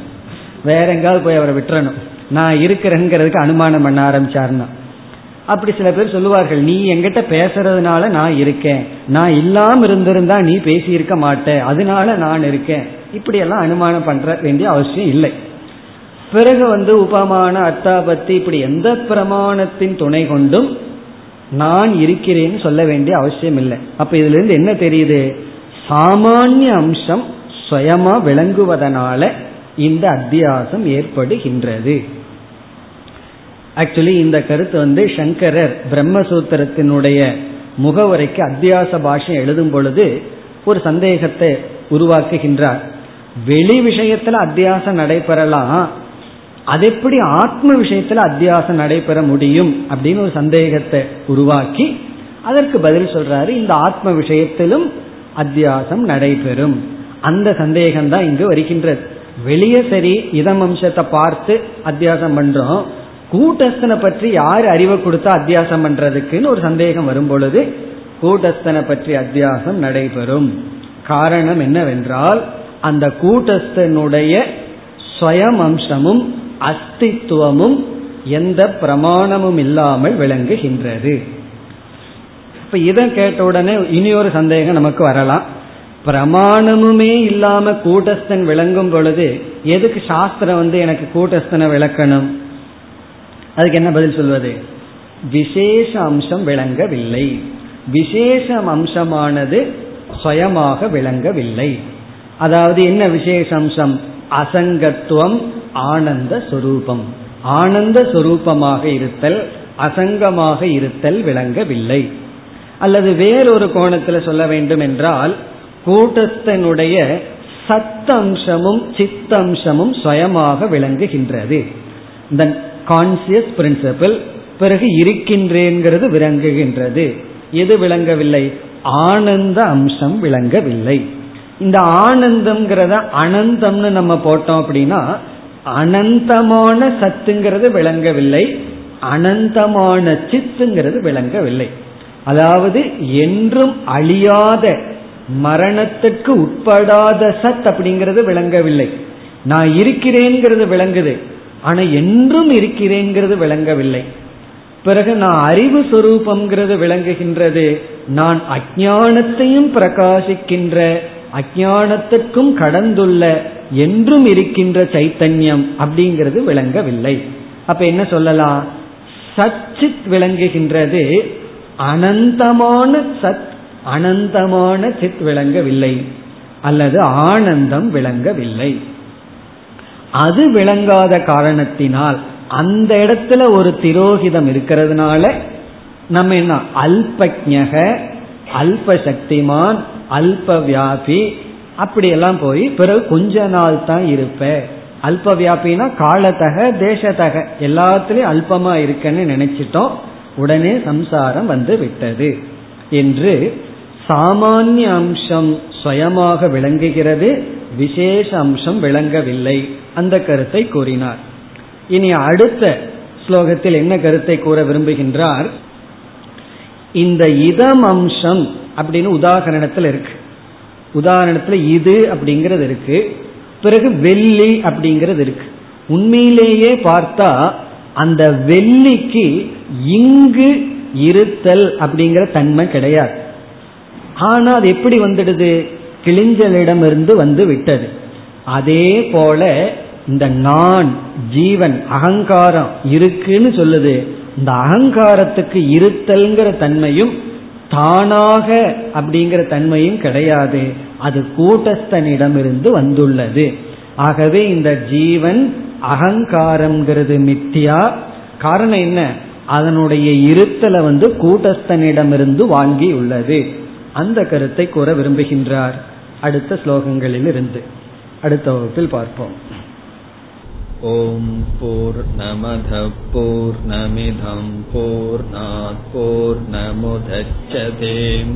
வேற எங்காவது போய் அவரை விட்டுறணும். நான் இருக்கிறேங்கிறதுக்கு அனுமானம் பண்ண ஆரம்பிச்சாருன்னா. அப்படி சில பேர் சொல்லுவார்கள் நீ எங்கிட்ட பேசுறதுனால நான் இருக்கேன். நான் இல்லாம இருந்திருந்தா நீ பேசி இருக்க மாட்டேன் அதனால நான் இருக்கேன். இப்படியெல்லாம் அனுமானம் பண்ற வேண்டிய அவசியம் இல்லை. பிறகு வந்து உபமான அத்தாபத்தி இப்படி எந்த பிரமாணத்தின் துணை கொண்டும் நான் இருக்கிறேன்னு சொல்ல வேண்டிய அவசியம் இல்லை. அப்ப இதுல இருந்து என்ன தெரியுது? சாமானிய அம்சம் சுயமா விளங்குவதனால இந்த அத்தியாசம் ஏற்படுகின்றது. ஆக்சுவலி இந்த கருத்து வந்து சங்கரர் பிரம்மசூத்திரத்தினுடைய முகவரைக்கு அத்தியாச பாஷை எழுதும் பொழுது ஒரு சந்தேகத்தை உருவாக்குகின்றார். வெளி விஷயத்துல அத்தியாசம் நடைபெறலாம் அது எப்படி ஆத்ம விஷயத்துல அத்தியாசம் நடைபெற முடியும் அப்படின்னு ஒரு சந்தேகத்தை உருவாக்கி அதற்கு பதில் சொல்றாரு இந்த ஆத்ம விஷயத்திலும் அத்தியாசம் நடைபெறும். அந்த சந்தேகம் தான் இங்கு வருகின்றது. வெளியே சரி இதம் அம்சத்தை பார்த்து அத்தியாசம் பண்றோம். கூட்டஸ்தனை பற்றி யார் அறிவை கொடுத்தா அத்தியாசம் பண்றதுக்குன்னு ஒரு சந்தேகம் வரும் பொழுது கூட்டஸ்தனை பற்றி அத்தியாசம் நடைபெறும். காரணம் என்னவென்றால் அந்த கூட்டஸ்தனுடைய ஸ்வயம் அம்சமும் அஸ்தித்துவமும் எந்த பிரமாணமும் இல்லாமல் விளங்குகின்றது. இப்ப இதை கேட்ட உடனே இனி ஒரு சந்தேகம் நமக்கு வரலாம். பிரமாணமுமே இல்லாம கூட்டஸ்தன் விளங்கும் பொழுது எதுக்கு சாஸ்திரம் வந்து எனக்கு கூட்டஸ்தனை விளக்கணும்? அதுக்கு என்ன பதில் சொல்வது? விசேஷ அம்சம் விளங்கவில்லை. விசேஷ அம்சமானது சுயமாக விளங்கவில்லை. அதாவது என்ன விசேஷ அம்சம் அசங்கத்துவம் ஆனந்த சொரூபம். ஆனந்த சொரூபமாக இருத்தல் அசங்கமாக இருத்தல் விளங்கவில்லை. அல்லது வேறொரு கோணத்தில் சொல்ல வேண்டும் என்றால் கூட்டத்தினுடைய சத்தம்சமும் சித்தம்சமும் சுயமாக விளங்குகின்றது. இந்த கான்சியஸ் பிரின்சிபிள் பிறகு இருக்கின்றேங்கிறது விளங்குகின்றது. எது விளங்கவில்லை? ஆனந்த அம்சம் விளங்கவில்லை. இந்த ஆனந்தம்ங்கிறத அனந்தம்னு நம்ம போட்டோம் அப்படின்னா அனந்தமான சத்துங்கிறது விளங்கவில்லை அனந்தமான சித்துங்கிறது விளங்கவில்லை. அதாவது என்றும் அழியாத மரணத்துக்கு உட்படாத சத் அப்படிங்கிறது விளங்கவில்லை. நான் இருக்கிறேங்கிறது விளங்குது ஆனா என்றும் இருக்கிறேங்கிறது விளங்கவில்லை. பிறகு நான் அறிவு சுரூபம்ங்கிறது விளங்குகின்றது நான் அஜானத்தையும் பிரகாசிக்கின்ற அஜானத்துக்கும் கடந்துள்ள என்றும் இருக்கின்ற சைத்தன்யம் அப்படிங்கிறது விளங்கவில்லை. அப்ப என்ன சொல்லலாம்? சச்சித் விளங்குகின்றது அனந்தமான சத் அனந்தமான சித் விளங்கவில்லை. அல்லது ஆனந்தம் விளங்கவில்லை. அது விளங்காத காரணத்தினால் அந்த இடத்துல ஒரு திரோகிதம் இருக்கிறதுனால நம்ம என்ன அல்பஜக அல்ப சக்திமான் அல்ப வியாபி அப்படியெல்லாம் போய் பிறகு கொஞ்ச நாள் தான் இருப்ப. அல்ப வியாபினா காலத்தக தேசத்தக எல்லாத்துலயும் அல்பமா இருக்கன்னு நினைச்சிட்டோம். உடனே சம்சாரம் வந்து விட்டது. என்று சாமானிய அம்சம் சுயமாக விளங்குகிறது விசேஷ அம்சம் விளங்கவில்லை. அந்த கருத்தை கூறினார். இனி அடுத்த ஸ்லோகத்தில் என்ன கருத்தை கூற விரும்புகின்றார்? இந்த இதம் அம்சம் அப்படின்னு உதாகரணத்தில் இருக்கு. உதாரணத்துல இது அப்படிங்கிறது இருக்கு. பிறகு வெள்ளி அப்படிங்கிறது இருக்கு. உண்மையிலேயே பார்த்தா அந்த வெள்ளிக்கு இங்கு இருத்தல் அப்படிங்கிற தன்மை கிடையாது. ஆனா அது எப்படி வந்துடுது? கிளிஞ்சலிடமிருந்து வந்து விட்டது. அதே போல இந்த நான் ஜீவன் அகங்காரம் இருக்குன்னு சொல்லுது. இந்த அகங்காரத்துக்கு இருத்தல்ங்கிற தன்மையும் தானாக அப்படிங்கிற தன்மையும் கிடையாது. அது கூட்டஸ்தனிடமிருந்து வந்துள்ளது. ஆகவே இந்த ஜீவன் அகங்காரம்ங்கிறது மித்தியா. காரணம் என்ன? அதனுடைய இருத்தலை வந்து கூட்டஸ்தனிடமிருந்து வாங்கி உள்ளது அந்த கருத்தை கூற விரும்புகின்றார். அடுத்த ஸ்லோகங்களில் இருந்து அடுத்த வகுப்பில் பார்ப்போம்.
ஓம் போர் நமத போர் நமிதம் போர் போர் நமுதச்சதேம்